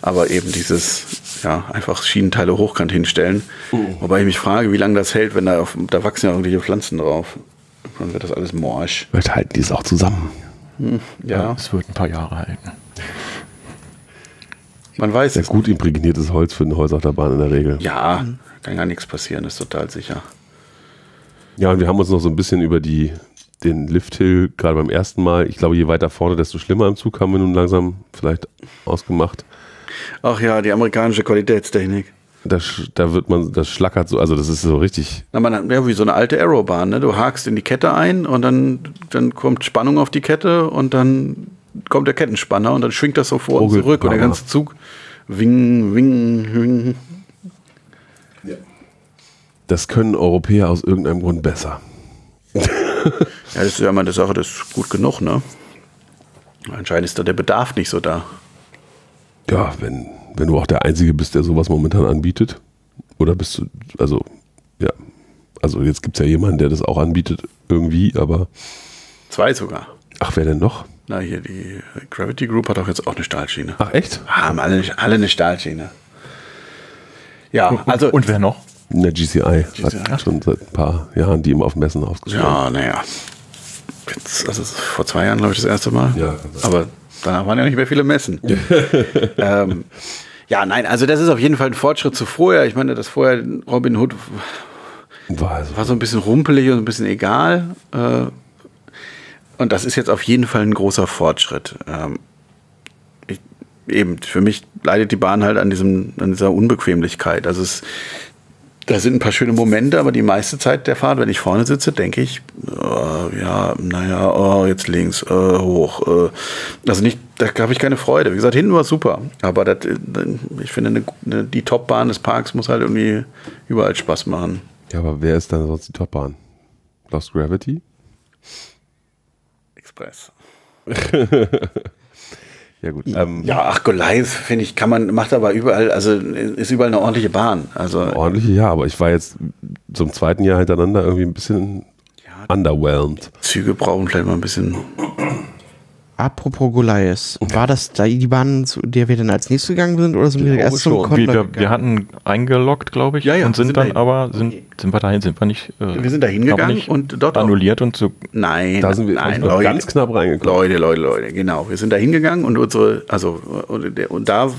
Aber eben dieses, ja, einfach Schienenteile hochkant hinstellen. Wobei ich mich frage, wie lange das hält, wenn da auf, da wachsen ja irgendwelche Pflanzen drauf. Dann wird das alles morsch. vielleicht halten die es auch zusammen. Ja, Es wird ein paar Jahre halten. man weiß Sehr es. gut imprägniertes Holz für eine Holzachterbahn in der Regel. Ja, kann gar nichts passieren, ist total sicher. Ja, und wir haben uns noch so ein bisschen über die, den Lifthill, gerade beim ersten Mal, ich glaube, je weiter vorne, desto schlimmer im Zug, haben wir nun langsam vielleicht ausgemacht. Ach ja, die amerikanische Qualitätstechnik. Da, da wird man, das schlackert so, also das ist so richtig, Na, man hat ja wie so eine alte Aerobahn, ne? Du hakst in die Kette ein und dann, dann kommt Spannung auf die Kette und dann kommt der Kettenspanner und dann schwingt das so vor und zurück und der Hammer. ganze Zug wing, wing, wing. das können Europäer aus irgendeinem Grund besser. Ja, das ist ja immer eine Sache, das ist gut genug, ne? Anscheinend ist da der Bedarf nicht so da. Ja, wenn, wenn du auch der Einzige bist, der sowas momentan anbietet. Oder bist du, also, ja. Also jetzt gibt es ja jemanden, der das auch anbietet, irgendwie, aber. Zwei sogar. Ach, wer denn noch? Na, hier, die Gravity Group hat auch jetzt auch eine Stahlschiene. Ach, echt? Haben alle, alle eine Stahlschiene. Ja, also. Und wer noch? Na, GCI. GCI. Hat schon seit ein paar Jahren die immer auf Messen ausgestellt. Ja, naja. Jetzt, also vor zwei Jahren, glaube ich, das erste Mal. Ja. Aber danach waren ja nicht mehr viele Messen. ähm, ja, nein, also das ist auf jeden Fall ein Fortschritt zu vorher. Ich meine, das vorher Robin Hood War also, war so ein bisschen rumpelig und ein bisschen egal. Äh, und das ist jetzt auf jeden Fall ein großer Fortschritt. Ähm, ich, eben, für mich leidet die Bahn halt an, diesem, an dieser Unbequemlichkeit. Also es, da sind ein paar schöne Momente, aber die meiste Zeit der Fahrt, wenn ich vorne sitze, denke ich, äh, ja, naja, oh, jetzt links, äh, hoch. Äh. Also nicht, da habe ich keine Freude. Wie gesagt, hinten war es super. Aber das, äh, ich finde, eine, eine, die Top-Bahn des Parks muss halt irgendwie überall Spaß machen. Ja, aber wer ist dann sonst die Topbahn? Lost Gravity? Express. Ja, gut. Ähm, Ja, ach, Goliath, finde ich, kann man, macht aber überall, also ist überall eine ordentliche Bahn. Also, Ordentliche, ja, aber ich war jetzt zum zweiten Jahr hintereinander irgendwie ein bisschen underwhelmed. Züge brauchen vielleicht mal ein bisschen. Apropos Goliath, war das da die Bahn, zu der wir dann als nächstes gegangen sind, oder sind wir erst zum. Condor Wir, wir, gegangen? wir hatten eingeloggt, glaube ich, Ja, ja, und sind, sind dann dahin. aber, sind, sind wir dahin, sind wir nicht. Äh, Wir sind da hingegangen und dort auch- annulliert und so. Nein, Da sind wir nein, Leute, ganz knapp reingekommen. Leute, Leute, Leute, genau. Wir sind da hingegangen und unsere, also, und, und da,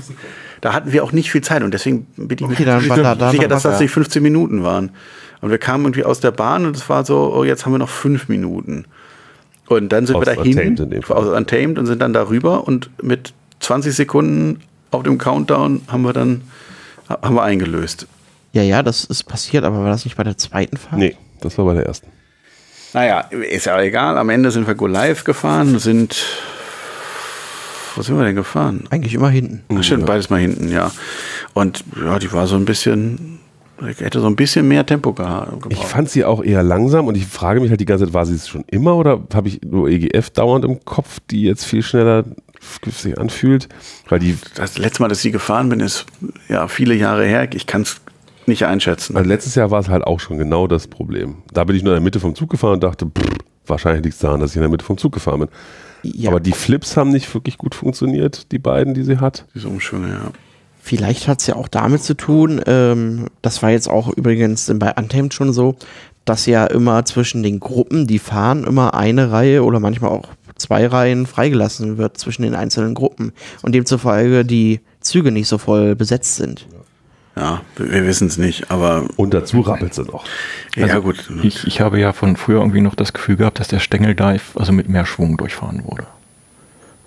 da hatten wir auch nicht viel Zeit und deswegen bin ich Okay, dann war da- da sicher, dass das nicht 15 Minuten waren. Und wir kamen irgendwie aus der Bahn und es war so, oh, jetzt haben wir noch fünf Minuten. Und dann sind Aus wir dahin, Untamed in dem Fall. aus Untamed und sind dann darüber und mit 20 Sekunden auf dem Countdown haben wir dann haben wir eingelöst. Ja, ja, das ist passiert, aber war das nicht bei der zweiten Fahrt? Nee, das war bei der ersten. Naja, ist ja egal. Am Ende sind wir Go Live gefahren, sind. Wo sind wir denn gefahren? Eigentlich immer hinten. Ach, stimmt, beides mal hinten, ja. Und ja, die war so ein bisschen. Ich hätte so ein bisschen mehr Tempo gebraucht. Ich fand sie auch eher langsam und ich frage mich halt die ganze Zeit, war sie es schon immer oder habe ich nur EGF dauernd im Kopf, die jetzt viel schneller sich anfühlt? Weil die, das letzte Mal, dass ich gefahren bin, ist ja viele Jahre her. Ich kann es nicht einschätzen. weil letztes Jahr war es halt auch schon genau das Problem. Da bin ich nur in der Mitte vom Zug gefahren und dachte, pff, wahrscheinlich liegt es daran, dass ich in der Mitte vom Zug gefahren bin. Ja, Aber die Flips haben nicht wirklich gut funktioniert, die beiden, die sie hat. Diese Umschwünge, ja. Vielleicht hat es ja auch damit zu tun, ähm, das war jetzt auch übrigens bei Untamed schon so, dass ja immer zwischen den Gruppen, die fahren, immer eine Reihe oder manchmal auch zwei Reihen freigelassen wird zwischen den einzelnen Gruppen und demzufolge die Züge nicht so voll besetzt sind. Ja, wir, wissen es nicht, aber Und dazu rappelt sie noch. ja gut. Ich, ich habe ja von früher irgendwie noch das Gefühl gehabt, dass der Stängeldive also mit mehr Schwung durchfahren wurde.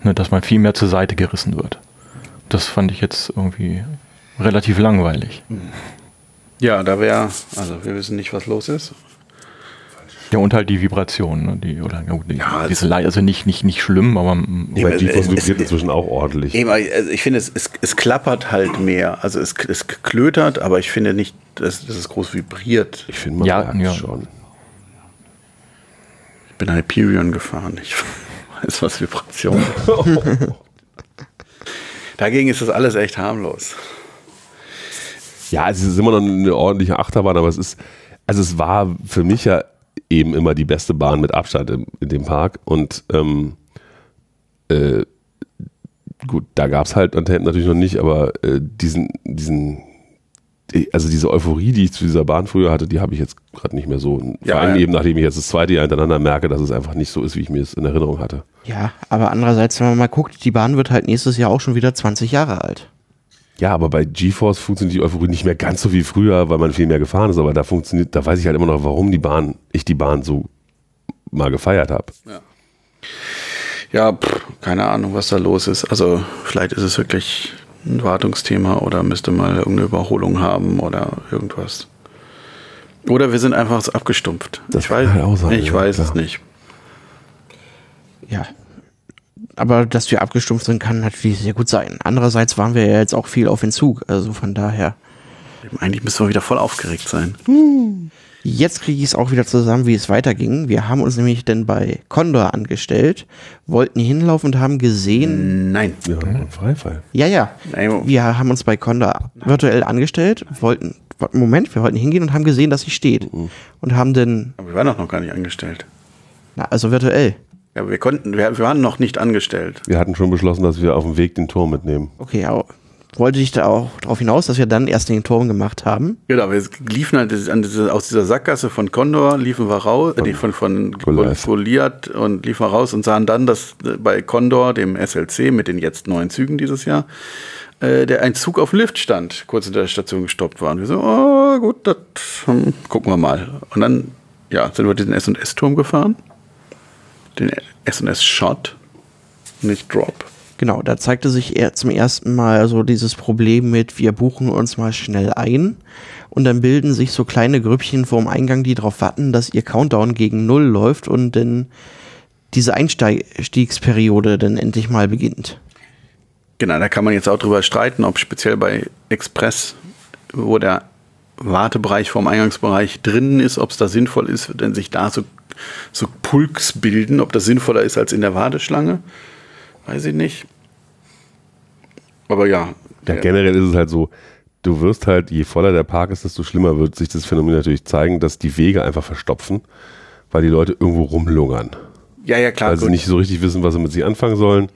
Ne, dass man viel mehr zur Seite gerissen wird. Das fand ich jetzt irgendwie relativ langweilig. Ja, da wäre, also wir wissen nicht, was los ist. Ja, und halt die Vibration, ne, die, oder ja, die, Ja, diese Le also nicht, nicht, nicht schlimm, aber aber die es- inzwischen auch ordentlich. Eben, also ich finde, es, es, es klappert halt mehr. Also es, es klötert, aber ich finde nicht, dass, dass es groß vibriert. Ich finde, man Ja, merkt ja. schon. Ich bin Hyperion gefahren. Ich weiß, was Vibration ist. Dagegen ist das alles echt harmlos. Ja, es ist immer noch eine ordentliche Achterbahn, aber es ist, also es war für mich ja eben immer die beste Bahn mit Abstand im, in dem Park und ähm, äh, gut, da gab es halt Antennen natürlich noch nicht, aber äh, diesen, diesen, also diese Euphorie, die ich zu dieser Bahn früher hatte, die habe ich jetzt gerade nicht mehr so. Ja, Vor allem ja. eben, nachdem ich jetzt das zweite Jahr hintereinander merke, dass es einfach nicht so ist, wie ich mir es in Erinnerung hatte. Ja, aber andererseits, wenn man mal guckt, die Bahn wird halt nächstes Jahr auch schon wieder 20 Jahre alt. Ja, aber bei GeForce funktioniert die Euphorie nicht mehr ganz so wie früher, weil man viel mehr gefahren ist, aber da funktioniert, da weiß ich halt immer noch, warum die Bahn, ich die Bahn so mal gefeiert habe. Ja, pff, keine Ahnung, was da los ist. Also vielleicht ist es wirklich ein Wartungsthema oder müsste mal irgendeine Überholung haben oder irgendwas. Oder wir sind einfach abgestumpft. Das ich weiß, kann halt auch sein, ich ja, weiß es nicht. Ja. Aber dass wir abgestumpft sind, kann natürlich sehr gut sein. Andererseits waren wir ja jetzt auch viel auf Entzug, also von daher. Eigentlich müssen wir wieder voll aufgeregt sein. Jetzt kriege ich es auch wieder zusammen, wie es weiterging. Wir haben uns nämlich dann bei Condor angestellt, wollten hinlaufen und haben gesehen, Nein. Ja, ein Freifall. ja, ja, wir haben uns bei Condor virtuell angestellt, wollten, Moment, wir wollten hingehen und haben gesehen, dass sie steht. Und haben dann, Aber wir waren doch noch gar nicht angestellt. na, also virtuell. Ja, aber wir konnten, wir, wir waren noch nicht angestellt. Wir hatten schon beschlossen, dass wir auf dem Weg den Turm mitnehmen. Okay, ja, wollte ich da auch darauf hinaus, dass wir dann erst den Turm gemacht haben. Genau, wir liefen halt an diese, aus dieser Sackgasse von Condor, liefen wir raus, äh, nee, von, von Goliath. Goliath und liefen wir raus und sahen dann, dass äh, bei Condor, dem SLC, mit den jetzt neuen Zügen dieses Jahr, äh, der ein Zug auf dem Lift stand, kurz hinter der Station gestoppt war. Und wir so, oh gut, das hm, gucken wir mal. Und dann, ja, sind wir diesen S&S-Turm gefahren, den S&S-Shot, nicht Drop. Genau, da zeigte sich er zum ersten Mal so dieses Problem mit, wir buchen uns mal schnell ein und dann bilden sich so kleine Grüppchen vorm Eingang, die darauf warten, dass ihr Countdown gegen Null läuft und dann diese Einstiegsperiode dann endlich mal beginnt. Genau, da kann man jetzt auch drüber streiten, ob speziell bei Express, wo der Wartebereich vorm Eingangsbereich drinnen ist, ob es da sinnvoll ist, wenn sich da so, so Pulks bilden, ob das sinnvoller ist als in der Warteschlange. Weiß ich nicht. Aber ja. Ja, generell ist es halt so, du wirst halt, je voller der Park ist, desto schlimmer wird sich das Phänomen natürlich zeigen, dass die Wege einfach verstopfen, weil die Leute irgendwo rumlungern. ja, ja, klar. Weil sie gut. nicht so richtig wissen, was sie mit sich anfangen sollen.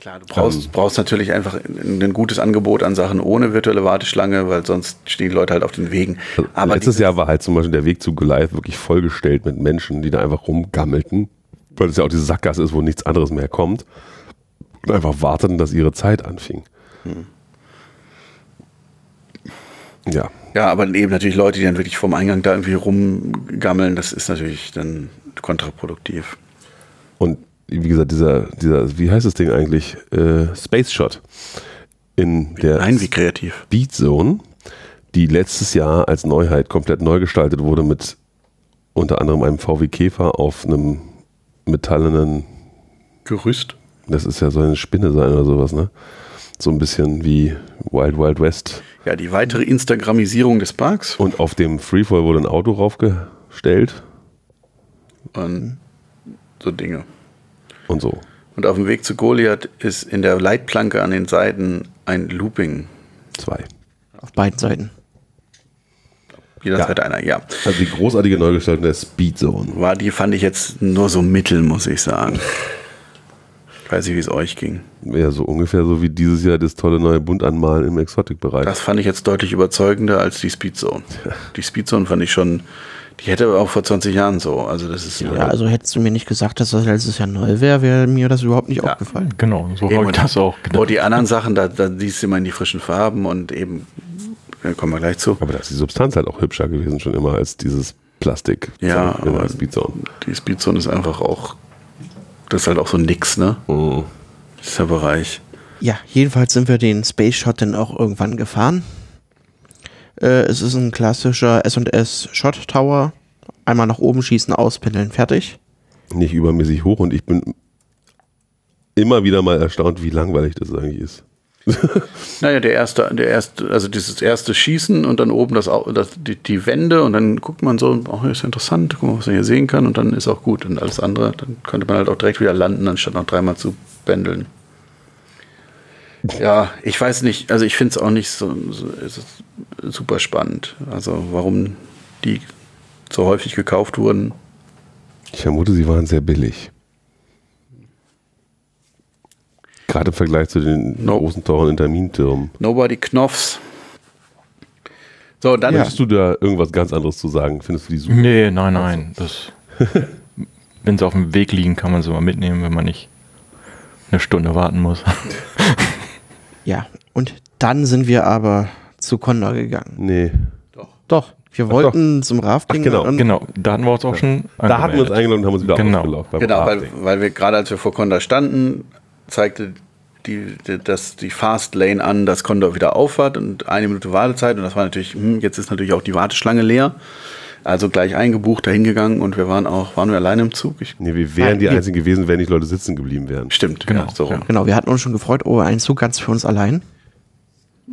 Klar, du brauchst, brauchst natürlich einfach ein, gutes Angebot an Sachen ohne virtuelle Warteschlange, weil sonst stehen die Leute halt auf den Wegen. Aber Letztes Jahr war halt zum Beispiel der Weg zu Goliath wirklich vollgestellt mit Menschen, die da einfach rumgammelten, weil es ja auch diese Sackgasse ist, wo nichts anderes mehr kommt und einfach warteten, dass ihre Zeit anfing. Hm. Ja, Ja, aber eben natürlich Leute, die dann wirklich vom Eingang da irgendwie rumgammeln, das ist natürlich dann kontraproduktiv. und wie gesagt, dieser, dieser, wie heißt das Ding eigentlich? Äh, Space Shot in der Nein, wie kreativ. Beat Zone, die letztes Jahr als Neuheit komplett neu gestaltet wurde mit unter anderem einem VW Käfer auf einem metallenen Gerüst. Das ist ja so eine Spinne sein oder sowas, ne? So ein bisschen wie Wild Wild West. Ja, die weitere Instagramisierung des Parks. Und auf dem Freefall wurde ein Auto raufgestellt Und so Dinge. und so. Und auf dem Weg zu Goliath ist in der Leitplanke an den Seiten ein Looping. Zwei. Auf beiden Seiten. Jederzeit einer, ja. Also die großartige Neugestaltung der Speed Zone. War die, fand ich jetzt nur so mittel, muss ich sagen. Ich weiß nicht, wie es euch ging. Ja, so ungefähr so wie dieses Jahr das tolle neue Bunt anmalen im Exotic-Bereich. Das fand ich jetzt deutlich überzeugender als die Speedzone. Die Speedzone fand ich schon, die hätte aber auch vor 20 Jahren so. Also das ist Ja, also hättest du mir nicht gesagt, dass das letztes Jahr neu wäre, wäre mir das überhaupt nicht Ja. aufgefallen. Genau, so habe ich das auch gedacht. die anderen Sachen, da, da siehst du immer in die frischen Farben und eben, da kommen wir gleich zu. Aber da ist die Substanz halt auch hübscher gewesen schon immer als dieses Plastik Ja, in aber- Speed Zone. Die Speedzone ist einfach auch, das ist halt auch so nix, ne? Mhm. Dieser Bereich. Ja, jedenfalls sind wir den Space Shot dann auch irgendwann gefahren. Äh, es ist ein klassischer S&S Shot Tower. Einmal nach oben schießen, auspendeln, fertig. Nicht übermäßig hoch und ich bin immer wieder mal erstaunt, wie langweilig das eigentlich ist. Naja, der erste, der erste, also dieses erste Schießen und dann oben das, das die, die Wände und dann guckt man so, oh, ist ja interessant, guck mal, was man hier sehen kann und dann ist auch gut. Und alles andere, dann könnte man halt auch direkt wieder landen, anstatt noch dreimal zu pendeln. Ja, ich weiß nicht, also ich finde es auch nicht so, so super spannend. Also warum die so häufig gekauft wurden. Ich vermute, sie waren sehr billig. Gerade im Vergleich zu den No. großen, teuren Intermintürmen. Nobody Knopfs. So, dann Möchtest du da irgendwas ganz anderes zu sagen? Findest du die super? Nee, nein, nein. Das, wenn sie auf dem Weg liegen, kann man sie mal mitnehmen, wenn man nicht eine Stunde warten muss. Ja, und dann sind wir aber zu Condor gegangen. Nee. Doch, wir wollten zum Rafting. Ach, genau, und genau, da hatten wir uns auch schon Da hatten wir uns angemeldet. eingeladen und haben uns wieder Genau. Genau, weil, weil wir gerade als wir vor Condor standen, zeigte die, die, das, die Fast Lane an, dass Condor wieder aufhat und eine Minute Wartezeit. Und das war natürlich, hm, jetzt ist natürlich auch die Warteschlange leer. Also gleich eingebucht, dahin gegangen und wir waren auch, waren wir alleine im Zug? Ich, Nee, wir wären Nein, die Einzigen gewesen, wenn nicht Leute sitzen geblieben wären. stimmt, Genau, ja, so rum. Genau, wir hatten uns schon gefreut, oh, ein Zug ganz für uns allein.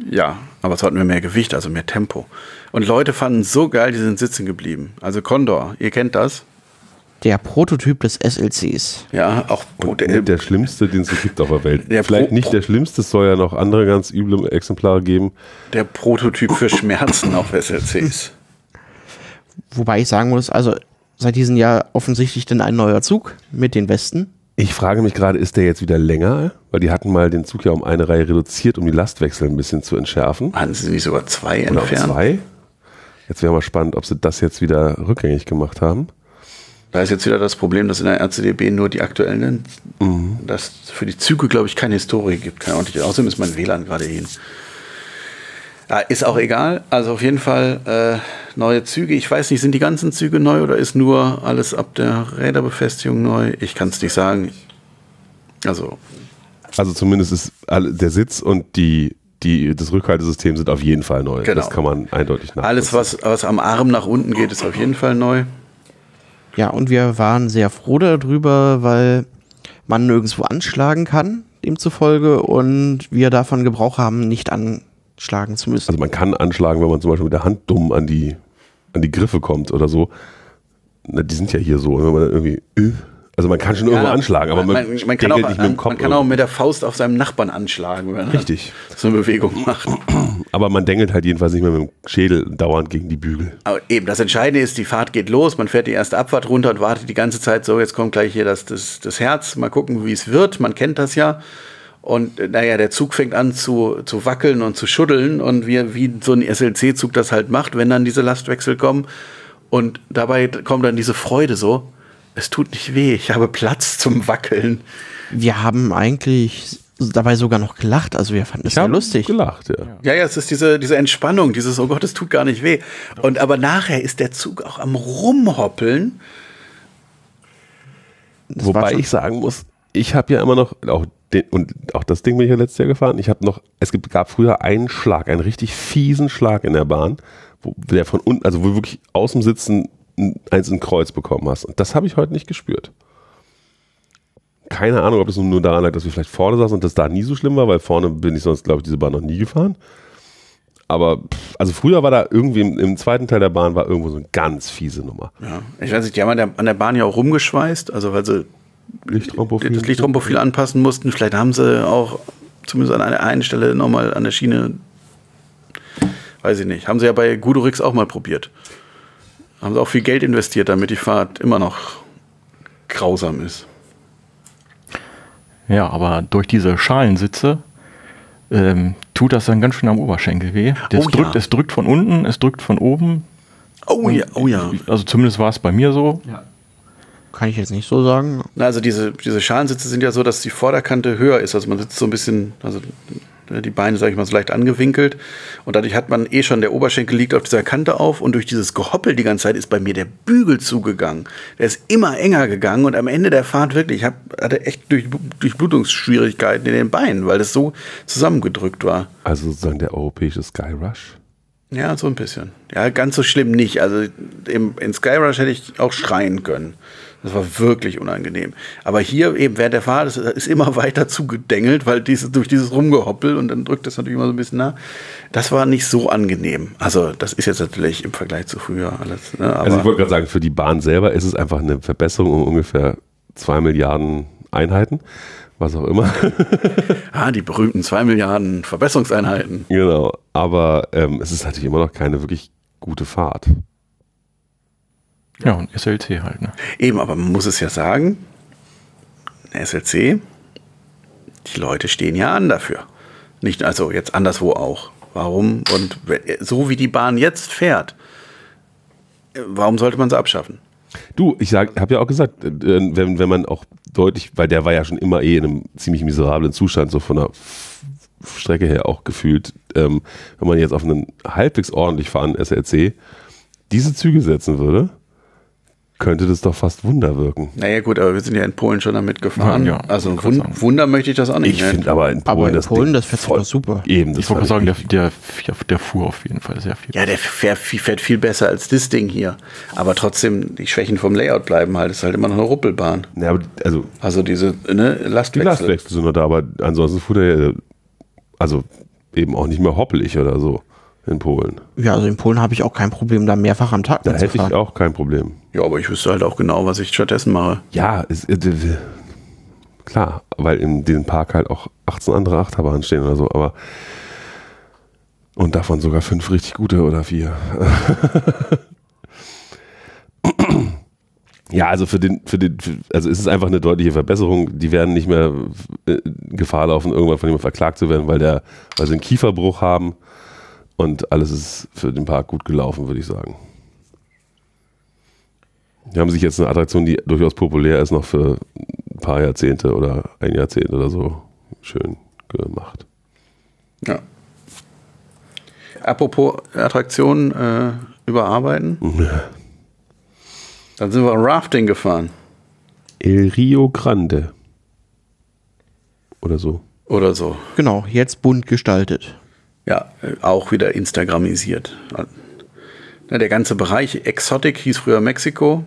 Ja, aber es hatten wir mehr Gewicht, also mehr Tempo. Und Leute fanden es so geil, die sind sitzen geblieben. Also Condor, ihr kennt das. Der Prototyp des SLCs. Ja, auch Und der, der schlimmste, den es so gibt auf der Welt. Der Vielleicht Pro- nicht der schlimmste, es soll ja noch andere ganz üble Exemplare geben. der Prototyp für Schmerzen auf SLCs. Wobei ich sagen muss, also seit diesem Jahr offensichtlich denn ein neuer Zug mit den Westen. Ich frage mich gerade, ist der jetzt wieder länger? Weil die hatten mal den Zug ja um eine Reihe reduziert, um die Lastwechsel ein bisschen zu entschärfen. Hatten sie nicht sogar zwei Oder entfernt? zwei. Jetzt wäre mal spannend, ob sie das jetzt wieder rückgängig gemacht haben. Da ist jetzt wieder das Problem, dass in der RCDB nur die aktuellen, dass für die Züge, glaube ich, keine Historie gibt. Keine ordentliche. Außerdem ist mein WLAN gerade hin. Ja, ist auch egal. Also auf jeden Fall äh, neue Züge. Ich weiß nicht, sind die ganzen Züge neu oder ist nur alles ab der Räderbefestigung neu? Ich kann es nicht sagen. Also Also zumindest ist der Sitz und die, die, das Rückhaltesystem sind auf jeden Fall neu. Genau. Das kann man eindeutig nachvollziehen. alles, was, was am Arm nach unten geht, ist auf jeden Fall neu. Ja, und wir waren sehr froh darüber, weil man nirgendwo anschlagen kann, demzufolge, und wir davon Gebrauch haben, nicht an anschlagen zu müssen. Also man kann anschlagen, wenn man zum Beispiel mit der Hand dumm an die, an die Griffe kommt oder so. Na, die sind ja hier so. Und wenn man dann irgendwie, äh, also man kann schon irgendwo anschlagen, aber man, man, man kann, auch, nicht mit dem Kopf. man kann auch mit der Faust auf seinem Nachbarn anschlagen, wenn Richtig. so eine Bewegung macht. aber man dengelt halt jedenfalls nicht mehr mit dem Schädel dauernd gegen die Bügel. Aber eben, das Entscheidende ist, die Fahrt geht los, man fährt die erste Abfahrt runter und wartet die ganze Zeit so, jetzt kommt gleich hier das, das, das Herz, mal gucken, wie es wird, man kennt das ja. Und äh, naja, der Zug fängt an zu, zu wackeln und zu schuddeln und wie, wie so ein SLC-Zug das halt macht, wenn dann diese Lastwechsel kommen. Und dabei kommt dann diese Freude so, es tut nicht weh, ich habe Platz zum Wackeln. Wir haben eigentlich dabei sogar noch gelacht, also wir fanden es sehr lustig. gelacht, ja. Ja, ja, es ist diese, diese Entspannung, dieses, oh Gott, es tut gar nicht weh. Und aber nachher ist der Zug auch am Rumhoppeln. Das Wobei ich sagen muss, ich habe ja immer noch, auch den, und auch das Ding bin ich ja letztes Jahr gefahren, ich habe noch, es gibt, gab früher einen Schlag, einen richtig fiesen Schlag in der Bahn, wo der von unten, also wo wirklich aus dem Sitzen eins in Kreuz bekommen hast. Und das habe ich heute nicht gespürt. Keine Ahnung, ob das nur daran lag, dass wir vielleicht vorne saßen und das da nie so schlimm war, weil vorne bin ich sonst, glaube ich, diese Bahn noch nie gefahren. Aber, also früher war da irgendwie im, im zweiten Teil der Bahn war irgendwo so eine ganz fiese Nummer. Ja, ich weiß nicht, die haben an der, an der Bahn ja auch rumgeschweißt, also weil sie Lichtraumprofil. das Lichtraumprofil anpassen mussten. Vielleicht haben sie auch zumindest an einer einen Stelle nochmal an der Schiene, weiß ich nicht, haben sie ja bei Gudorix auch mal probiert. Haben sie auch viel Geld investiert, damit die Fahrt immer noch grausam ist. Ja, aber durch diese Schalensitze ähm, tut das dann ganz schön am Oberschenkel weh. Das Oh ja. drückt, Es drückt von unten, es drückt von oben. Oh ja, oh ja. Also zumindest war es bei mir so. Kann ich jetzt nicht so sagen. Na, Also diese, diese Schalensitze sind ja so, dass die Vorderkante höher ist. Also man sitzt so ein bisschen, also die Beine, sage ich mal, so leicht angewinkelt. Und dadurch hat man eh schon, der Oberschenkel liegt auf dieser Kante auf. Und durch dieses Gehoppel die ganze Zeit ist bei mir der Bügel zugegangen. Der ist immer enger gegangen. Und am Ende der Fahrt wirklich, ich hab, hatte echt durch, Durchblutungsschwierigkeiten in den Beinen, weil das so zusammengedrückt war. Also sozusagen der europäische Sky Rush. Ja, so ein bisschen. Ja, ganz so schlimm nicht. Also im, in Skyrush hätte ich auch schreien können. Das war wirklich unangenehm. Aber hier eben während der Fahrt, ist immer weiter zugedengelt, weil diese, durch dieses Rumgehoppel und dann drückt das natürlich immer so ein bisschen nach. Das war nicht so angenehm. Also das ist jetzt natürlich im Vergleich zu früher alles. Ne? Also ich wollte gerade sagen, für die Bahn selber ist es einfach eine Verbesserung um ungefähr zwei Milliarden Einheiten, was auch immer. ah, die berühmten zwei Milliarden Verbesserungseinheiten. genau. Aber ähm, es ist natürlich immer noch keine wirklich gute Fahrt. Ja, und SLC halt. Ne? Eben, aber man muss es ja sagen, SLC, die Leute stehen ja an dafür. Nicht, also jetzt anderswo auch. Warum? Und so wie die Bahn jetzt fährt, warum sollte man sie abschaffen? Du, ich habe ja auch gesagt, äh, wenn, wenn man auch deutlich, weil der war ja schon immer eh in einem ziemlich miserablen Zustand, so von der Strecke her auch gefühlt, ähm, wenn man jetzt auf einen halbwegs ordentlich fahrenden SLC diese Züge setzen würde, könnte das doch fast Wunder wirken. Naja gut, aber wir sind ja in Polen schon damit gefahren. Ja, ja, also wollte grad Wun sagen. Wunder möchte ich das auch nicht. Ich nennen. finde aber in Polen Aber in das Polen, Ding das fährt voll- super. Eben, das Ich wollte sagen, der, der, der fuhr auf jeden Fall sehr viel. ja, der fährt, fährt viel besser als das Ding hier. Aber trotzdem, die Schwächen vom Layout bleiben halt. Es ist halt immer noch eine Ruppelbahn. Ja, aber also Also diese ne, die Lastwechsel. Lastwechsel sind noch da, aber ansonsten fuhr der ja, also eben auch nicht mehr hoppelig oder so in Polen. Ja, also in Polen habe ich auch kein Problem, da mehrfach am Tag Da hätte ich auch kein Problem. Ja, aber ich wüsste halt auch genau, was ich stattdessen mache. Ja, es, äh, klar, weil in diesem Park halt auch 18 andere Achterbahnen stehen oder so, aber und davon sogar fünf richtig gute oder vier. ja, also für den, für den, für, also es ist einfach eine deutliche Verbesserung. Die werden nicht mehr äh, Gefahr laufen, irgendwann von jemandem verklagt zu werden, weil der, weil sie einen Kieferbruch haben und alles ist für den Park gut gelaufen, würde ich sagen. Die haben sich jetzt eine Attraktion, die durchaus populär ist, noch für ein paar Jahrzehnte oder ein Jahrzehnt oder so schön gemacht. Ja. Apropos Attraktionen äh, überarbeiten. Dann sind wir Rafting gefahren. El Rio Grande. Oder so. Oder so. Genau, jetzt bunt gestaltet. Ja, auch wieder Instagramisiert. Ja, der ganze Bereich Exotic hieß früher Mexiko.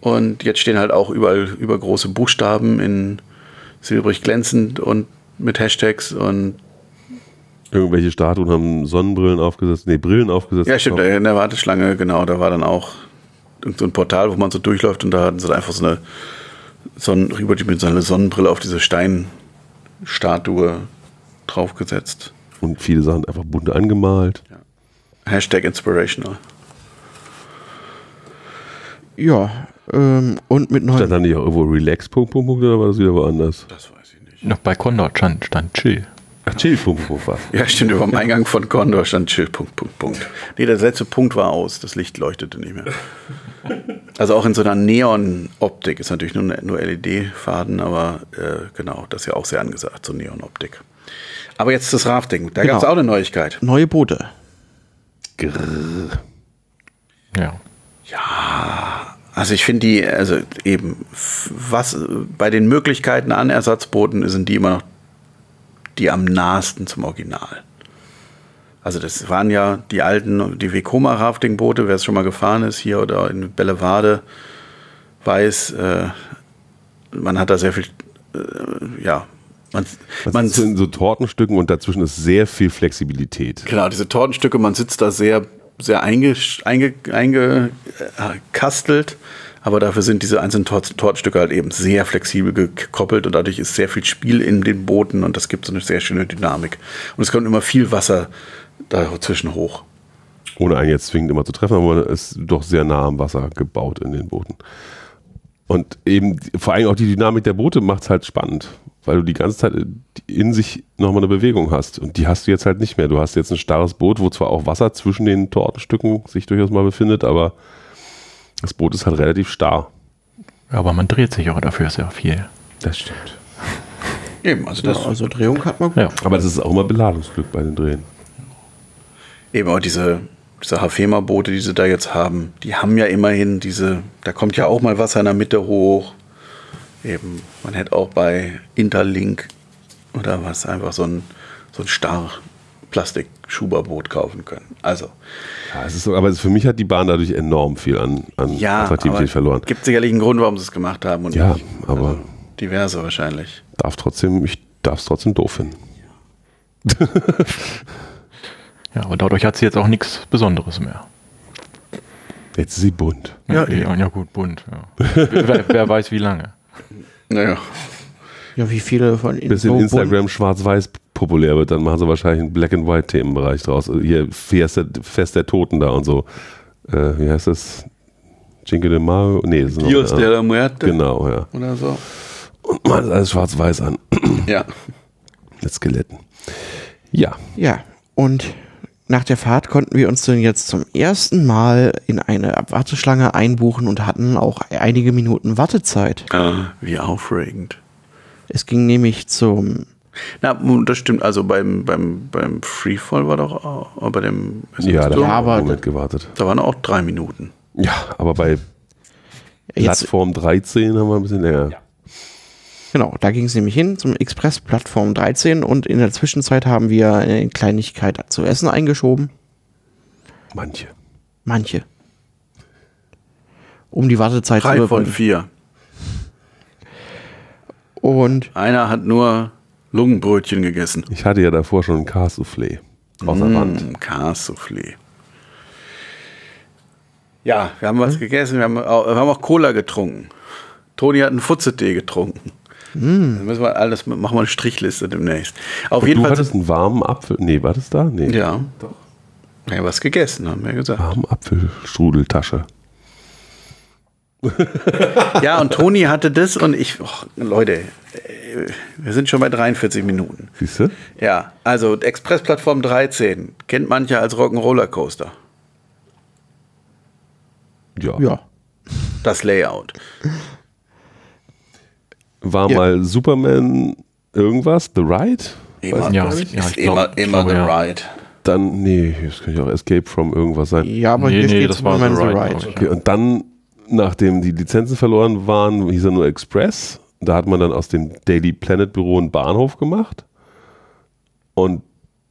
Und jetzt stehen halt auch überall übergroße Buchstaben in silbrig glänzend und mit Hashtags und Irgendwelche Statuen haben Sonnenbrillen aufgesetzt, nee, Brillen aufgesetzt. Ja, stimmt, in der Warteschlange, genau, da war dann auch irgend so ein Portal, wo man so durchläuft und da hatten sie einfach so eine Sonnen mit so einer Sonnenbrille auf diese Steinstatue draufgesetzt. Und viele Sachen einfach bunt angemalt. Hashtag inspirational. Ja, ähm, und mit Stand neuen. da nicht auch irgendwo Relax, Punkt, Punkt, Punkt, oder war das wieder woanders? Das weiß ich nicht. Noch bei Condor stand, stand Chill. Ach, Chill, Punkt, Punkt, Punkt, was? Ja, stimmt, über dem Eingang von Condor stand Chill, Punkt, Punkt, Punkt. Nee, der letzte Punkt war aus, das Licht leuchtete nicht mehr. Also auch in so einer Neon-Optik, ist natürlich nur, nur LED-Faden, aber äh, genau, das ist ja auch sehr angesagt, so Neon-Optik. Aber jetzt das Rafting, da Genau. gab es auch eine Neuigkeit. Neue Boote. Grrr. Ja. Also ich finde die, also eben, was bei den Möglichkeiten an Ersatzbooten sind die immer noch die am nahesten zum Original. Also das waren ja die alten, die Vekoma Rafting-Boote, wer es schon mal gefahren ist, hier oder in Bellevade, weiß, äh, man hat da sehr viel, äh, ja, man, Das man ist so in so Tortenstücken und dazwischen ist sehr viel Flexibilität. Genau, diese Tortenstücke, man sitzt da sehr, sehr eingekastelt, einge, einge, äh, aber dafür sind diese einzelnen Tor Tortenstücke halt eben sehr flexibel gekoppelt und dadurch ist sehr viel Spiel in den Booten und das gibt so eine sehr schöne Dynamik. Und es kommt immer viel Wasser dazwischen hoch. Ohne einen jetzt zwingend immer zu treffen, aber man ist doch sehr nah am Wasser gebaut in den Booten. Und eben vor allem auch die Dynamik der Boote macht es halt spannend, weil du die ganze Zeit in sich nochmal eine Bewegung hast. Und die hast du jetzt halt nicht mehr. Du hast jetzt ein starres Boot, wo zwar auch Wasser zwischen den Tortenstücken sich durchaus mal befindet, aber das Boot ist halt relativ starr. Aber man dreht sich auch dafür sehr viel. Das stimmt. Eben, also das, Ja, also Drehung hat man gut. Ja. Aber das ist auch immer Beladungsglück bei den Drehen. eben auch diese, diese Hafema-Boote, die sie da jetzt haben, die haben ja immerhin diese, da kommt ja auch mal Wasser in der Mitte hoch. Eben, man hätte auch bei Interlink oder was einfach so ein, so ein starr Plastik-Schuberboot kaufen können. Also, Ja, es ist so, aber für mich hat die Bahn dadurch enorm viel an, an ja, Attraktivität verloren. gibt sicherlich einen Grund, warum sie es gemacht haben. Und Ja, nicht, aber- also diverse wahrscheinlich. Darf trotzdem, ich darf es trotzdem doof finden. Ja, aber dadurch hat sie jetzt auch nichts Besonderes mehr. Jetzt ist sie bunt. Ja, ja, ja gut, bunt. Ja. wer, wer weiß wie lange. Naja, Ja, wie viele von Ihnen Bis in so Instagram schwarz-weiß populär wird, dann machen sie wahrscheinlich einen Black-and-White-Themenbereich draus. Hier Fest der, Fest der Toten da und so. Äh, wie heißt das? Cinque de Mayo? Nee, das ist noch Dios eine de la Muerte Genau, ja. oder so. Und man ist alles schwarz-weiß an. Ja. Mit Skeletten. Ja, Ja, und nach der Fahrt konnten wir uns dann jetzt zum ersten Mal in eine Warteschlange einbuchen und hatten auch einige Minuten Wartezeit. Ah, wie aufregend. Es ging nämlich zum, Na, das stimmt. Also beim, beim, beim Freefall war doch auch, aber bei dem ja, da so, Ja, haben wir Moment gewartet. da waren auch drei Minuten. Ja, aber bei jetzt, Plattform 13 haben wir ein bisschen länger. Genau, da ging es nämlich hin zum Express Plattform 13 und in der Zwischenzeit haben wir eine Kleinigkeit zu essen eingeschoben. Manche. Manche. Um die Wartezeit zu Drei von überbrücken. vier. Und Einer hat nur Lungenbrötchen gegessen. Ich hatte ja davor schon ein Cassoufflé aus der Wand. Mm, Cassoufflé. Ja, wir haben was gegessen, wir haben, auch, wir haben auch Cola getrunken. Toni hat einen Futzetee getrunken. Dann müssen wir alles, machen wir eine Strichliste demnächst. Auf jeden Du Fall. hattest einen warmen Apfel. Nee, war das da? Nee. ja. Doch. Ja, was gegessen, haben wir gesagt. Warmen Apfelstrudeltasche. Ja, und Toni hatte das und ich, och, Leute, äh, wir sind schon bei 43 Minuten. Siehst du? Ja, also Expressplattform 13 kennt mancher als Rock'n'Roller Coaster. Ja. ja, Das Layout. War Ja. mal Superman irgendwas? The Ride? Immer, Ja, ist ja, ich immer, glaub- immer the ja. ride. Dann, nee, das könnte ja auch Escape from irgendwas sein. ja, aber Nee, hier nee, steht das war Superman The the Ride, Ride. glaub ich. Okay, und dann, nachdem die Lizenzen verloren waren, hieß er nur Express. Da hat man dann aus dem Daily Planet Büro einen Bahnhof gemacht. Und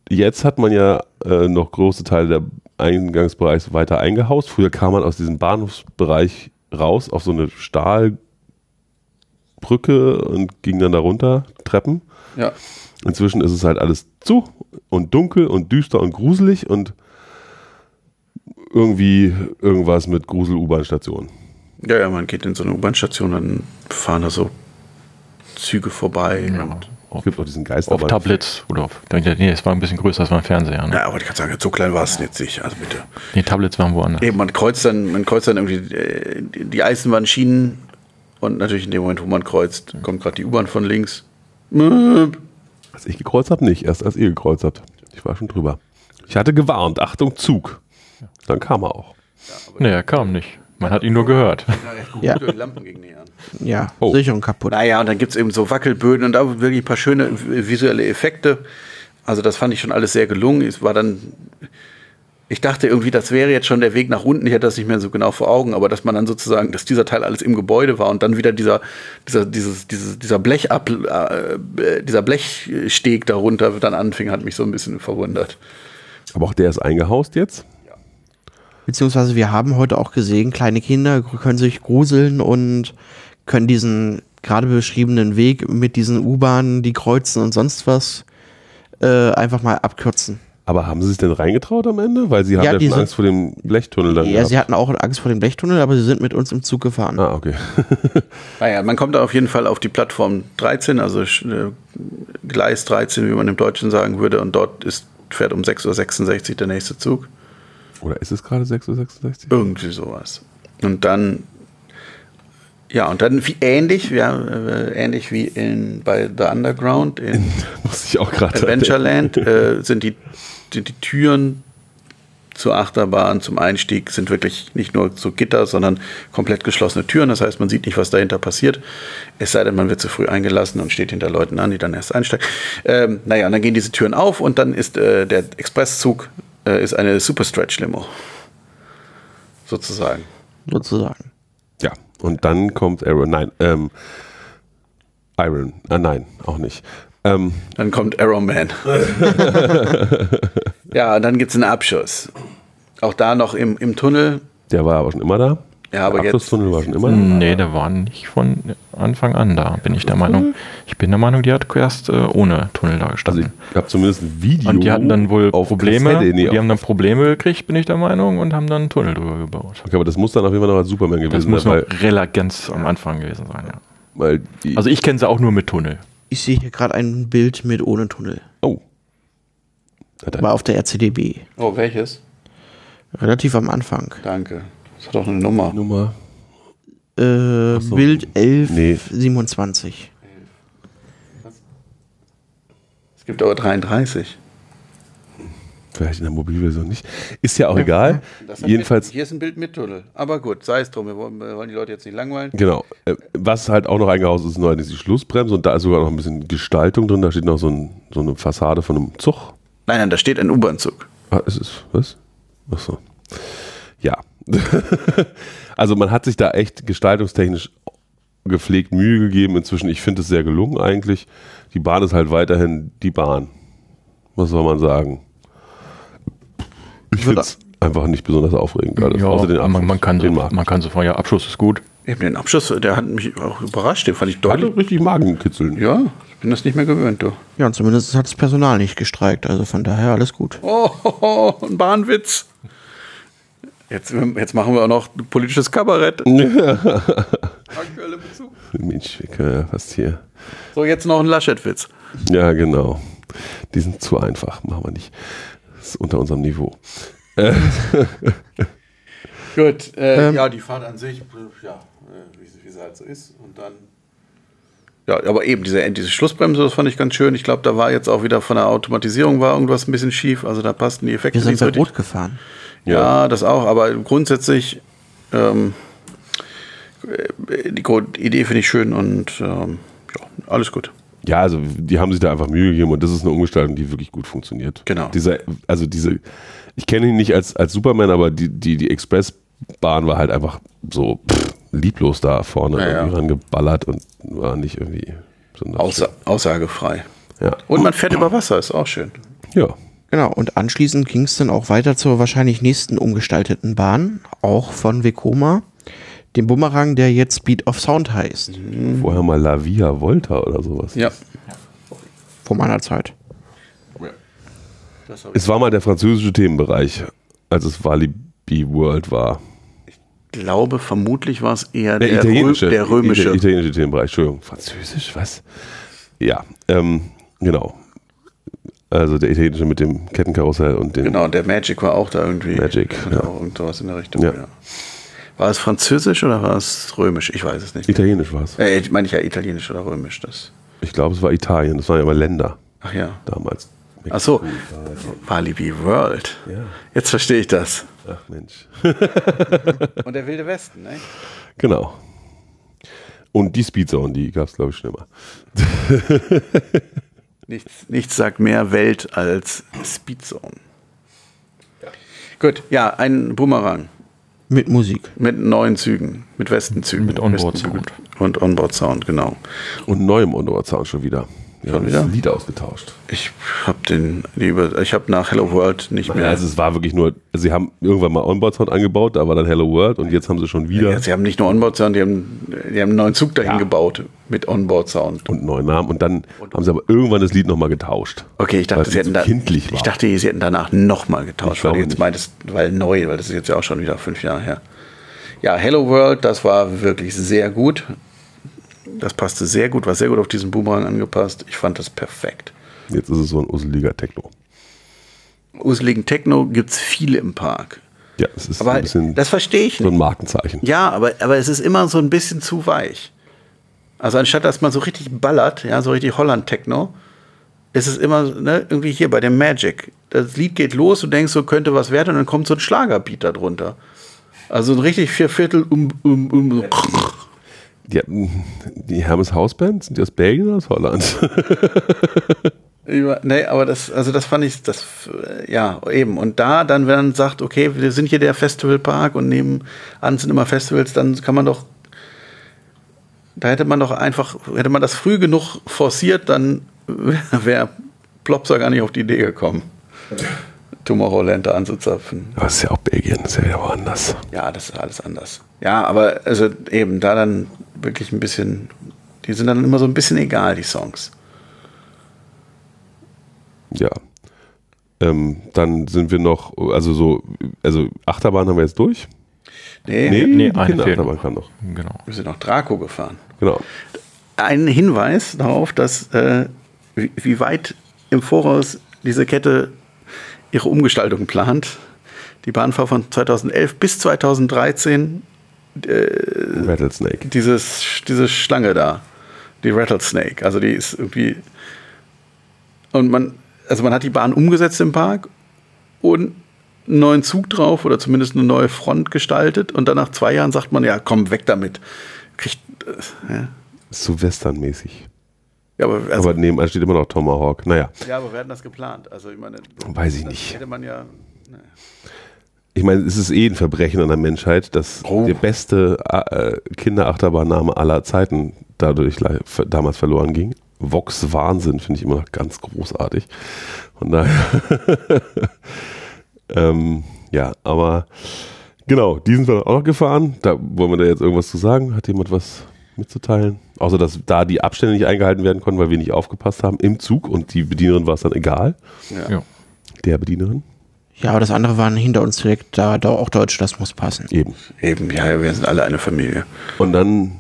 jetzt hat man ja äh, noch große Teile der Eingangsbereichs weiter eingehaust. Früher kam man aus diesem Bahnhofsbereich raus auf so eine Stahlbrücke und ging dann da runter, Treppen. Ja. Inzwischen ist es halt alles zu und dunkel und düster und gruselig und irgendwie irgendwas mit Grusel-U-Bahn-Stationen. Ja, ja, man geht in so eine U-Bahn-Station, dann fahren da so Züge vorbei. Ja. Und, Es gibt auch diesen Geist Auf Tablets oder auf. Nee, es war ein bisschen größer, das war ein Fernseher. Ne? ja, aber ich kann sagen, so klein war es jetzt nicht. Also bitte. Nee, Tablets waren woanders. Eben, man kreuzt dann, man kreuzt dann irgendwie äh, die die Eisenbahnschienen und natürlich in dem Moment, wo man kreuzt, kommt gerade die U-Bahn von links. Als ich gekreuzt habe, nicht. Erst als ihr gekreuzt habt. Ich war schon drüber. Ich hatte gewarnt. Achtung, Zug. Dann kam er auch. Nee, er kam nicht. Man hat ihn nur gehört. Ja. Ja, Oh. Sicherung kaputt. Naja, und dann gibt es eben so Wackelböden und da wirklich ein paar schöne visuelle Effekte. Also das fand ich schon alles sehr gelungen. Es war dann, ich dachte irgendwie, das wäre jetzt schon der Weg nach unten. Ich hatte das nicht mehr so genau vor Augen, aber dass man dann sozusagen, dass dieser Teil alles im Gebäude war und dann wieder dieser, dieser, dieses, dieses, dieser Blechab, äh, dieser Blechsteg darunter dann anfing, hat mich so ein bisschen verwundert. Aber auch der ist eingehaust jetzt. Beziehungsweise wir haben heute auch gesehen, kleine Kinder können sich gruseln und können diesen gerade beschriebenen Weg mit diesen U-Bahnen, die kreuzen und sonst was, äh, einfach mal abkürzen. Aber haben sie sich denn reingetraut am Ende? Weil sie haben Ja, ja, schon sind- Angst vor dem Blechtunnel dann Ja, gehabt. sie hatten auch Angst vor dem Blechtunnel, aber sie sind mit uns im Zug gefahren. Ah, okay. Naja, man kommt da auf jeden Fall auf die Plattform 13, also äh, Gleis 13, wie man im Deutschen sagen würde, und dort ist, fährt um 6.66 Uhr der nächste Zug. Oder ist es gerade 6.66 Uhr? Irgendwie sowas. Und dann, ja, und dann wie ähnlich, ja, äh, ähnlich wie in, bei The Underground in Muss ich auch gerade Adventureland äh, sind die, die, die Türen zur Achterbahn, zum Einstieg sind wirklich nicht nur so Gitter, sondern komplett geschlossene Türen. Das heißt, man sieht nicht, was dahinter passiert. Es sei denn, man wird zu früh eingelassen und steht hinter Leuten an, die dann erst einsteigen. Ähm, naja, und dann gehen diese Türen auf und dann ist äh, der Expresszug äh, ist eine Super Stretch Limo. Sozusagen. Sozusagen. Ja, und dann kommt Aaron. Nein, ähm, Iron. Ah, nein, auch nicht. Ähm, Dann kommt Arrow Man. ja, und dann gibt es einen Abschuss. Auch da noch im, im Tunnel. der war aber schon immer da. Ja, aber der jetzt- Abschlusstunnel war schon immer da. Nee, der war nicht von Anfang an da, bin ich der Meinung. Ich bin der Meinung, die hat erst äh, ohne Tunnel da Also gestanden. ich habe zumindest ein Video. und die hatten dann wohl auf Probleme, Kassette, nee, die auf- haben dann Probleme gekriegt, bin ich der Meinung, und haben dann einen Tunnel drüber gebaut. Okay, aber das muss dann auf jeden Fall noch als Superman gewesen Das muss sein, noch relativ ganz am Anfang gewesen sein, ja. weil, weil die, Also ich kenne sie auch nur mit Tunnel. Ich sehe hier gerade ein Bild mit ohne Tunnel. oh. War auf der RCDB. Oh, welches? Relativ am Anfang. Danke. Das hat doch eine Nummer. Nummer. Äh, so. Bild Nee. 1127. Es gibt aber 33. Vielleicht in der Mobilversion nicht. Ist ja auch egal. Jedenfalls, hier ist ein Bild mit Tunnel. Aber gut, sei es drum. Wir wollen, wir wollen die Leute jetzt nicht langweilen. genau. Äh, Was halt auch noch eingehaust ist, ist neu die Schlussbremse und da ist sogar noch ein bisschen Gestaltung drin. Da steht noch so, ein, so eine Fassade von einem Zug. Nein, nein, da steht ein U-Bahn-Zug. Ah, ist es, was? Ach so. Ja. also man hat sich da echt gestaltungstechnisch gepflegt Mühe gegeben. Inzwischen, ich finde es sehr gelungen eigentlich. Die Bahn ist halt weiterhin die Bahn. Was soll man sagen? Ich finde es einfach nicht besonders aufregend. Alles. Ja, Außer den man, man, kann so, den mag. man kann so ja, Abschluss ist gut. Eben den Abschluss, der hat mich auch überrascht. Den fand ich Hatte deutlich. richtig Magenkitzeln. Ja, ich bin das nicht mehr gewöhnt, du. Ja, und zumindest hat das Personal nicht gestreikt. Also von daher alles gut. Oh, oh, oh ein Bahnwitz. Jetzt, jetzt machen wir auch noch politisches Kabarett. Aktuelle Bezug. Mensch, ja fast hier. So, jetzt noch ein Laschet-Witz. Ja, genau. Die sind zu einfach, machen wir nicht. Das ist unter unserem Niveau. Gut, äh, Ähm. ja, die Fahrt an sich, ja, äh, wie, sie- wie sie halt so ist. Und dann. Ja, aber eben diese, diese Schlussbremse, das fand ich ganz schön. Ich glaube, da war jetzt auch wieder von der Automatisierung war irgendwas ein bisschen schief. Also da passten die Effekte Wir sind nicht. Rot gefahren. Ja, das auch, aber grundsätzlich ähm, äh, die Idee finde ich schön und ähm, ja, alles gut. Ja, also die haben sich da einfach Mühe gegeben und das ist eine Umgestaltung, die wirklich gut funktioniert. Genau. Dieser, also diese, ich kenne ihn nicht als, als Superman, aber die, die, die Expressbahn war halt einfach so pff, lieblos da vorne Ja, ja. irgendwie rangeballert und war nicht irgendwie Aussa aussagefrei. Ja. Und man fährt über Wasser, ist auch schön. ja. Genau, und anschließend ging es dann auch weiter zur wahrscheinlich nächsten umgestalteten Bahn, auch von Vekoma, dem Bumerang, der jetzt Speed of Sound heißt. Vorher mal La Via Volta oder sowas. Ja. vor meiner Zeit. Ich Es war mal der französische Themenbereich, als es Walibi World war. glaube, vermutlich war es eher Der, der, italienische, Rö der römische. Der italienische Themenbereich, Entschuldigung. Französisch, was? Ja, ähm, genau. Also der italienische mit dem Kettenkarussell und den. Genau, der Magic war auch da irgendwie. Magic, Hatte ja. auch irgendwas in der Richtung. Ja. Ja. War es französisch oder war es römisch? Ich weiß es nicht. Italienisch war es. Äh, meine ich ja italienisch oder römisch. Das. Ich glaube, es war Italien. Das waren ja immer Länder Ach ja. damals. Ach so. Walibi World. Ja. Jetzt verstehe ich das. Ach Mensch. Und der Wilde Westen, ne? Genau. Und die Speedzone, die gab es, glaube ich, schon immer. Nichts, nichts sagt mehr Welt als Speedzone. Gut, ja, ein Boomerang Mit Musik. mit neuen Zügen, mit Westenzügen. Mit Onboard Westenzügen. Sound. Und Onboard Sound, genau. Und neuem Onboard-Sound schon wieder. Haben wieder? das Lied ausgetauscht. Ich habe den lieber, ich habe nach Hello World nicht mehr. also es war wirklich nur, sie haben irgendwann mal Onboard-Sound angebaut, da war dann Hello World und jetzt haben sie schon wieder Ja, sie haben nicht nur Onboard Sound, die haben, die haben einen neuen Zug dahin Ja. gebaut mit Onboard Sound. und neuen Namen und dann haben sie aber irgendwann das Lied nochmal getauscht. Okay, ich dachte, sie hätten da, kindlich war. ich dachte, sie hätten danach nochmal getauscht, Ich weil jetzt meintest, weil neu, weil das ist jetzt ja auch schon wieder fünf Jahre her. Ja, Hello World, das war wirklich sehr gut. Das passte sehr gut, war sehr gut auf diesen Boomerang angepasst. Ich fand das perfekt. Jetzt ist es so ein useliger Techno. Useligen Techno gibt es viele im Park. Ja, es ist Aber ein bisschen das verstehe ich so ein Markenzeichen. Ja, aber, aber es ist immer so ein bisschen zu weich. Also anstatt dass man so richtig ballert, ja, so richtig Holland-Techno, ist es immer ne, irgendwie hier bei dem Magic. Das Lied geht los, du denkst, so könnte was werden und dann kommt so ein Schlagerbeat da drunter. Also ein richtig Vierviertel um, um, um. So. Die, die Hermes Hausband, sind die aus Belgien oder aus Holland? Über- Nee, aber das, also das fand ich, das, ja, eben. Und da dann, wenn man sagt, okay, wir sind hier der Festivalpark und nebenan sind immer Festivals, dann kann man doch, da hätte man doch einfach, hätte man das früh genug forciert, dann wäre Plopsa gar nicht auf die Idee gekommen, Tomorrowland anzuzapfen. Aber es ist ja auch Belgien, das ist ja wieder woanders. Ja, das ist alles anders. Ja, aber also eben da dann wirklich ein bisschen, die sind dann immer so ein bisschen egal, die Songs. Ja. Ähm, dann sind wir noch, also so, also Achterbahn haben wir jetzt durch. Nee, Nee, nee, die eine noch. kann noch. Genau. wir sind noch Draco gefahren. Genau. ein Hinweis darauf, dass äh, wie, wie weit im Voraus diese Kette ihre Umgestaltung plant. Die Bahn war von 2011 bis 2013 Rattlesnake. dieses, diese Schlange da, die Rattlesnake. Also die ist irgendwie und man, also man hat die Bahn umgesetzt im Park und einen neuen Zug drauf oder zumindest eine neue Front gestaltet und dann nach zwei Jahren sagt man, ja komm, weg damit. Kriegt, äh, ja. Westernmäßig. Ja, aber, also, Aber nebenan steht immer noch Tomahawk. Naja, Ja, aber wir hatten das geplant. Also ich meine, Weiß ich nicht. Hätte man ja. ne. ich meine, es ist eh ein Verbrechen an der Menschheit, dass Oh. der beste äh, Kinderachterbahnname aller Zeiten dadurch damals verloren ging. Vox Wahnsinn finde ich immer noch ganz großartig. Von daher, ähm, ja, aber genau, die sind wir auch noch gefahren. Da wollen wir da jetzt irgendwas zu sagen. Hat jemand was mitzuteilen? Außer, dass da die Abstände nicht eingehalten werden konnten, weil wir nicht aufgepasst haben im Zug und die Bedienerin war es dann egal. Ja. Der Bedienerin. Ja, aber das andere waren hinter uns direkt, da, da auch Deutsch, das muss passen. Eben. Eben, ja, wir sind alle eine Familie. Und dann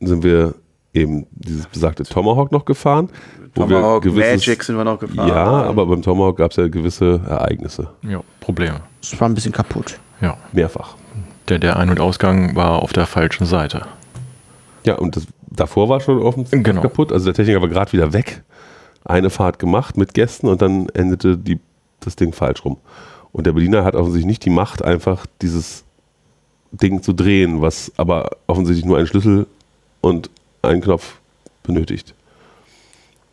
sind wir eben dieses besagte Tomahawk noch gefahren. Tomahawk, gewisses- Magic sind wir noch gefahren. Ja, aber beim Tomahawk gab es ja gewisse Ereignisse. ja, Probleme. Es war ein bisschen kaputt. Ja. Mehrfach. Der, der Ein- und Ausgang war auf der falschen Seite. Ja, und das, davor war schon offensichtlich Genau. kaputt. Also der Techniker war gerade wieder weg. Eine Fahrt gemacht mit Gästen und dann endete die, das Ding falsch rum. Und der Bediener hat offensichtlich nicht die Macht, einfach dieses Ding zu drehen, was aber offensichtlich nur einen Schlüssel und einen Knopf benötigt.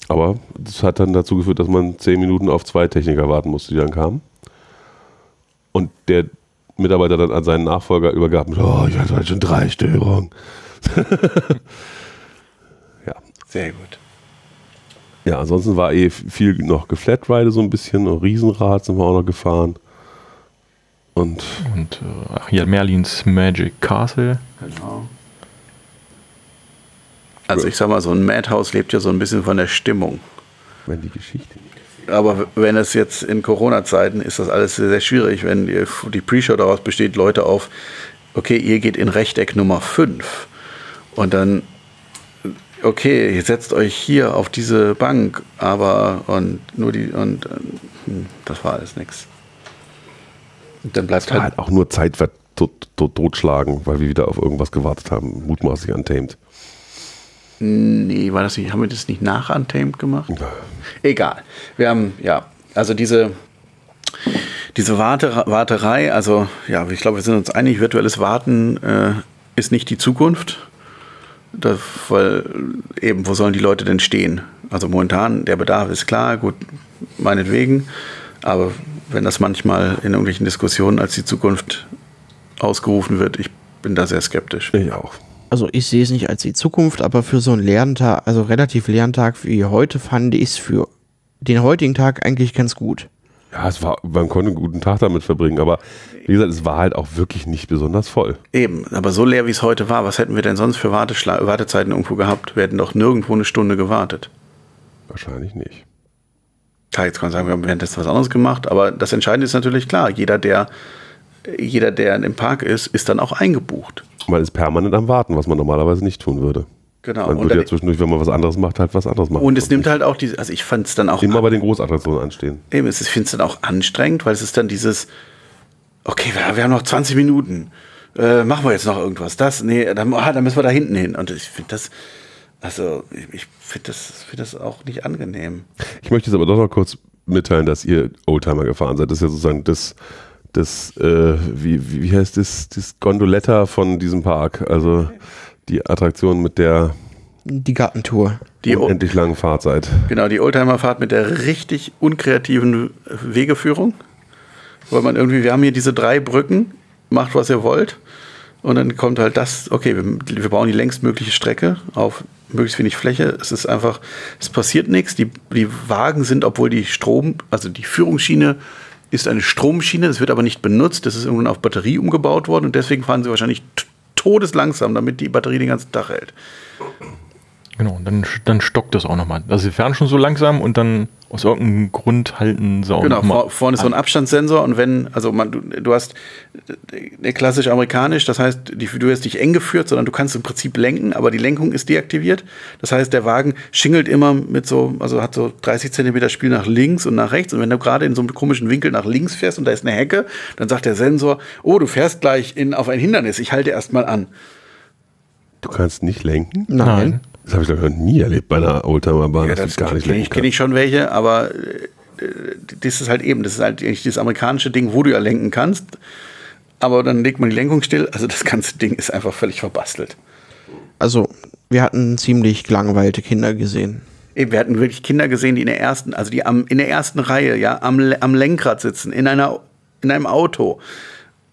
Aber das hat dann dazu geführt, dass man zehn Minuten auf zwei Techniker warten musste, die dann kamen. Und der Mitarbeiter dann an seinen Nachfolger übergab oh, ich hatte heute schon drei Störungen. ja. Sehr gut. Ja, ansonsten war eh viel noch geflatride so ein bisschen, und Riesenrad sind wir auch noch gefahren. Und, und äh, ja, Merlins Magic Castle. Genau. Also ich sag mal, so ein Madhouse lebt ja so ein bisschen von der Stimmung. Wenn die Geschichte nicht. aber wenn es jetzt in Corona-Zeiten ist, das alles sehr, sehr schwierig, wenn die Pre-Show daraus besteht, Leute auf, okay, ihr geht in Rechteck Nummer 5. Und dann, okay, ihr setzt euch hier auf diese Bank, aber und nur die, und ähm, hm, das war alles nichts. Dann bleibt das war halt, halt auch nur Zeit totschlagen, weil wir wieder auf irgendwas gewartet haben, mutmaßlich untamed. Nee, war das nicht, haben wir das nicht nach Untamed gemacht? Ja. Egal. Wir haben, ja, also diese, diese Warte, Warterei, also ja, ich glaube, wir sind uns einig, virtuelles Warten äh, ist nicht die Zukunft. Das, weil eben, wo sollen die Leute denn stehen? Also momentan, der Bedarf ist klar, gut, meinetwegen. Aber wenn das manchmal in irgendwelchen Diskussionen als die Zukunft ausgerufen wird, ich bin da sehr skeptisch. Ich auch. Also ich sehe es nicht als die Zukunft, aber für so einen Lerntag, also relativ Lerntag wie heute, fand ich es für den heutigen Tag eigentlich ganz gut. Ja, es war, man konnte einen guten Tag damit verbringen, aber wie gesagt, es war halt auch wirklich nicht besonders voll. Eben, aber so leer wie es heute war, was hätten wir denn sonst für Warteschla Wartezeiten irgendwo gehabt? Wir hätten doch nirgendwo eine Stunde gewartet. Wahrscheinlich nicht. Klar, jetzt kann man sagen, wir haben währenddessen was anderes gemacht, aber das Entscheidende ist natürlich klar, jeder, der, jeder, der im Park ist, ist dann auch eingebucht. Man ist permanent am Warten, was man normalerweise nicht tun würde. Genau. Man würde ja zwischendurch, wenn man was anderes macht, halt was anderes machen. Und es nimmt halt auch diese, also ich fand es dann auch. Immer bei den Großattraktionen anstehen. Eben, ich finde es dann auch anstrengend, weil es ist dann dieses, okay, wir, wir haben noch 20 Minuten. Äh, machen wir jetzt noch irgendwas? Das? Nee, dann, ah, dann müssen wir da hinten hin. Und ich finde das, also ich, finde das, find das auch nicht angenehm. Ich möchte jetzt aber doch noch kurz mitteilen, dass ihr Oldtimer gefahren seid. Das ist ja sozusagen das, das äh, wie, wie heißt das, das Gondoletta von diesem Park. Also die Attraktion mit der die Gartentour. Die unendlich langen Fahrzeit. Genau, die Oldtimer-Fahrt mit der richtig unkreativen Wegeführung weil man irgendwie, wir haben hier diese drei Brücken, macht was ihr wollt. Und dann kommt halt das, okay, wir, wir bauen die längstmögliche Strecke auf möglichst wenig Fläche. Es ist einfach, es passiert nichts. Die, die Wagen sind, obwohl die Strom, also die Führungsschiene ist eine Stromschiene, es wird aber nicht benutzt, das ist irgendwann auf Batterie umgebaut worden und deswegen fahren sie wahrscheinlich todeslangsam, damit die Batterie den ganzen Tag hält. Genau, und dann, dann stockt das auch nochmal. Also sie fahren schon so langsam und dann aus irgendeinem Grund halten sie auch Genau, vor, vorne ist so ein Abstandssensor und wenn, also man, du, du hast äh, klassisch amerikanisch, das heißt, die, du wirst nicht eng geführt, sondern du kannst im Prinzip lenken, aber die Lenkung ist deaktiviert. Das heißt, der Wagen schingelt immer mit so, also hat so 30 Zentimeter Spiel nach links und nach rechts und wenn du gerade in so einem komischen Winkel nach links fährst und da ist eine Hecke, dann sagt der Sensor, oh, du fährst gleich in, auf ein Hindernis, ich halte erstmal an. Du kannst nicht lenken? Nein. Nein. Das habe ich glaube ich noch nie erlebt bei einer Oldtimerbahn. Ja, das, das gar nicht kenne ich, kenn ich schon welche, aber äh, das ist halt eben, das ist halt dieses amerikanische Ding, wo du ja lenken kannst, aber dann legt man die Lenkung still. Also das ganze Ding ist einfach völlig verbastelt. Also wir hatten ziemlich gelangweilte Kinder gesehen. Wir hatten wirklich Kinder gesehen, die in der ersten, also die am, in der ersten Reihe, ja, am, am Lenkrad sitzen, in, einer, in einem Auto,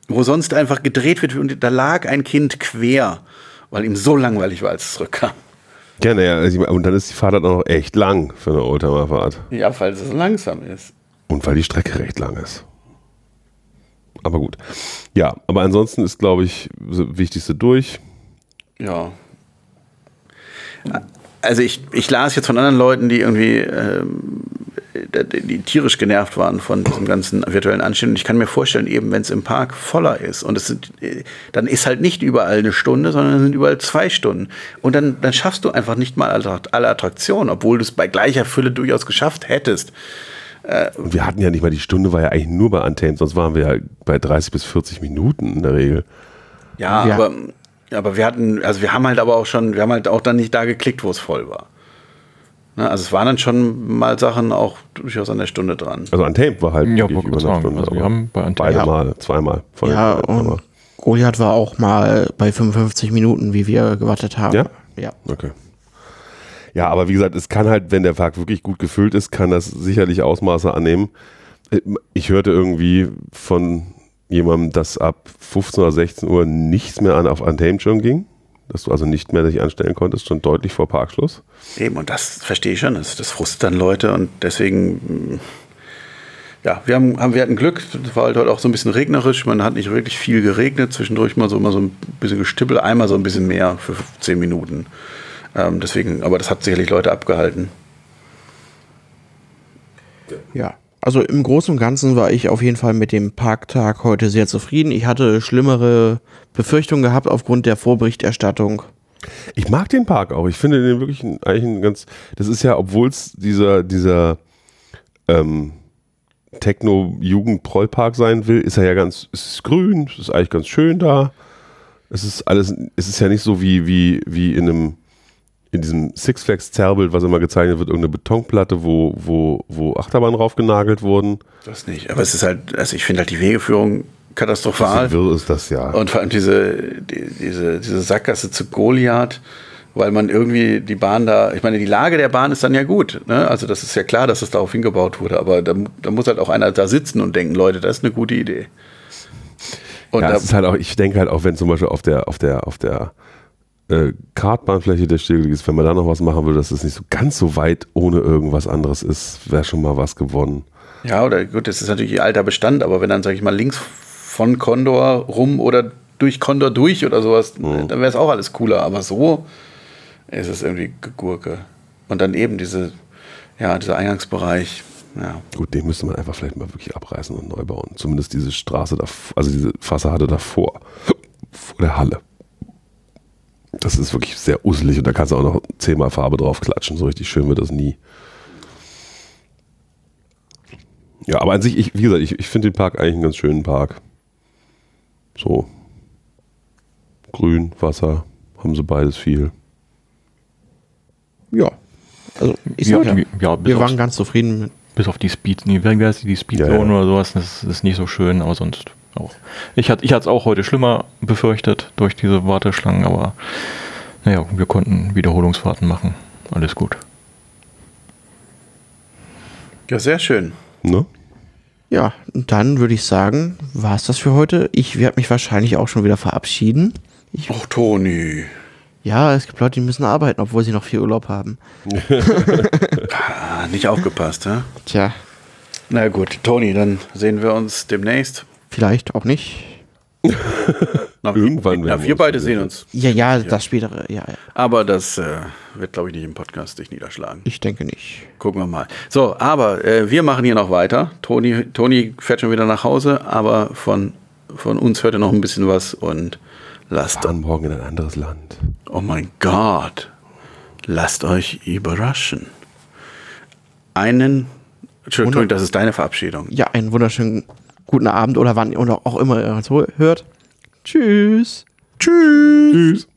wo sonst einfach gedreht wird und da lag ein Kind quer, weil ihm so langweilig war, als es zurückkam. Gerne, ja. Also und dann ist die Fahrt dann auch noch echt lang für eine Oldtimer Fahrt. Ja, weil es langsam ist. Und weil die Strecke recht lang ist. Aber gut. Ja, aber ansonsten ist, glaube ich, das Wichtigste durch. Ja also ich, ich las jetzt von anderen Leuten, die irgendwie ähm, die tierisch genervt waren von diesem ganzen virtuellen Anstehen. Und ich kann mir vorstellen, eben wenn es im Park voller ist und es sind, äh, dann ist halt nicht überall eine Stunde, sondern sind überall zwei Stunden. Und dann, dann schaffst du einfach nicht mal alle Attraktionen, obwohl du es bei gleicher Fülle durchaus geschafft hättest. Äh, und wir hatten ja nicht mal, die Stunde war ja eigentlich nur bei Untamed, sonst waren wir ja bei 30 bis 40 Minuten in der Regel. Ja, ja, aber aber wir hatten, also wir haben halt aber auch schon, wir haben halt auch dann nicht da geklickt, wo es voll war. Ne? Also es waren dann schon mal Sachen auch durchaus an der Stunde dran. Also Untamed war halt ja, wirklich über eine Stunde. Also wir haben bei Untamed beide ja. mal, zweimal. Voll ja, und Goliath war auch mal bei 55 Minuten, wie wir gewartet haben. Ja? Ja. Okay. Ja, aber wie gesagt, es kann halt, wenn der Park wirklich gut gefüllt ist, kann das sicherlich Ausmaße annehmen. Äh, ich hörte irgendwie von jemandem, dass ab 15 oder 16 Uhr nichts mehr an, auf Anthemenschirm ging, dass du also nicht mehr dich anstellen konntest, schon deutlich vor Parkschluss. Eben, und das verstehe ich schon, das, das frustet dann Leute und deswegen, mm, ja, wir, haben, haben, wir hatten Glück, es war halt heute auch so ein bisschen regnerisch, man hat nicht wirklich viel geregnet, zwischendurch mal so immer so ein bisschen gestippelt, einmal so ein bisschen mehr für 10 Minuten. Ähm, deswegen, aber das hat sicherlich Leute abgehalten. Ja. Also im Großen und Ganzen war ich auf jeden Fall mit dem Parktag heute sehr zufrieden. Ich hatte schlimmere Befürchtungen gehabt aufgrund der Vorberichterstattung. Ich mag den Park auch. Ich finde den wirklich eigentlich ein ganz. Das ist ja, obwohl es dieser, dieser ähm, Techno-Jugend-Prollpark sein will, ist er ja ganz, es ist grün, es ist eigentlich ganz schön da. Es ist alles, es ist ja nicht so wie, wie, wie in einem, in diesem Six Flags Zerrbild, was immer gezeichnet wird, irgendeine Betonplatte, wo, wo, wo Achterbahn drauf genagelt wurden. Das nicht. Aber es ist halt, also ich finde halt die Wegeführung katastrophal. Wirr ist das ja. Und vor allem diese, die, diese, diese Sackgasse zu Goliath, weil man irgendwie die Bahn da, ich meine, die Lage der Bahn ist dann ja gut. Ne? Also das ist ja klar, dass es darauf hingebaut wurde, aber da, da muss halt auch einer da sitzen und denken, Leute, das ist eine gute Idee. Und ja, da, es ist halt auch, ich denke halt auch, wenn zum Beispiel auf der, auf der, auf der äh, Kartbahnfläche der stillgelegt ist, wenn man da noch was machen würde, dass es nicht so ganz so weit ohne irgendwas anderes ist, wäre schon mal was gewonnen. ja, oder gut, das ist natürlich alter Bestand, aber wenn dann, sag ich mal, links von Condor rum oder durch Condor durch oder sowas, dann wäre es auch alles cooler. Aber so ist es irgendwie Gurke. Und dann eben diese, ja, dieser Eingangsbereich. Ja. Gut, den müsste man einfach vielleicht mal wirklich abreißen und neu bauen. Zumindest diese Straße, da, also diese Fassade davor, vor der Halle. Das ist wirklich sehr uselig und da kannst du auch noch zehnmal Farbe drauf klatschen. So richtig schön wird das nie. Ja, aber an sich, ich, wie gesagt, ich, ich finde den Park eigentlich einen ganz schönen Park. So. Grün, Wasser, haben sie beides viel. Ja. Also ich Ja, sag ja, ja, wir waren ganz zufrieden mit. Bis auf die Speed, nee, die Speedzone Ja, ja. oder sowas, das ist nicht so schön, aber sonst auch. Ich hatte ich es auch heute schlimmer befürchtet durch diese Warteschlangen, aber naja, wir konnten Wiederholungsfahrten machen. Alles gut. ja, sehr schön. Ne? Ja, dann würde ich sagen, war es das für heute. Ich werde mich wahrscheinlich auch schon wieder verabschieden. Ich, Och, Toni. ja, es gibt Leute, die müssen arbeiten, obwohl sie noch viel Urlaub haben. Ah, nicht aufgepasst, hä? Tja, Na gut, Toni, dann sehen wir uns demnächst. Vielleicht auch nicht. Na, Irgendwann werden wir wir beide sehen. uns. Ja, ja, das spätere, ja, ja. Aber das äh, wird, glaube ich, nicht im Podcast dich niederschlagen. ich denke nicht. Gucken wir mal. So, aber äh, wir machen hier noch weiter. Toni, Toni fährt schon wieder nach Hause, aber von, von uns hört er noch ein bisschen was und lasst Fahren morgen in ein anderes Land. Oh mein Gott. Lasst euch überraschen. Einen. Entschuldigung, Wunder- das ist deine Verabschiedung. Ja, einen wunderschönen guten Abend oder wann oder auch immer ihr hört. Tschüss. Tschüss.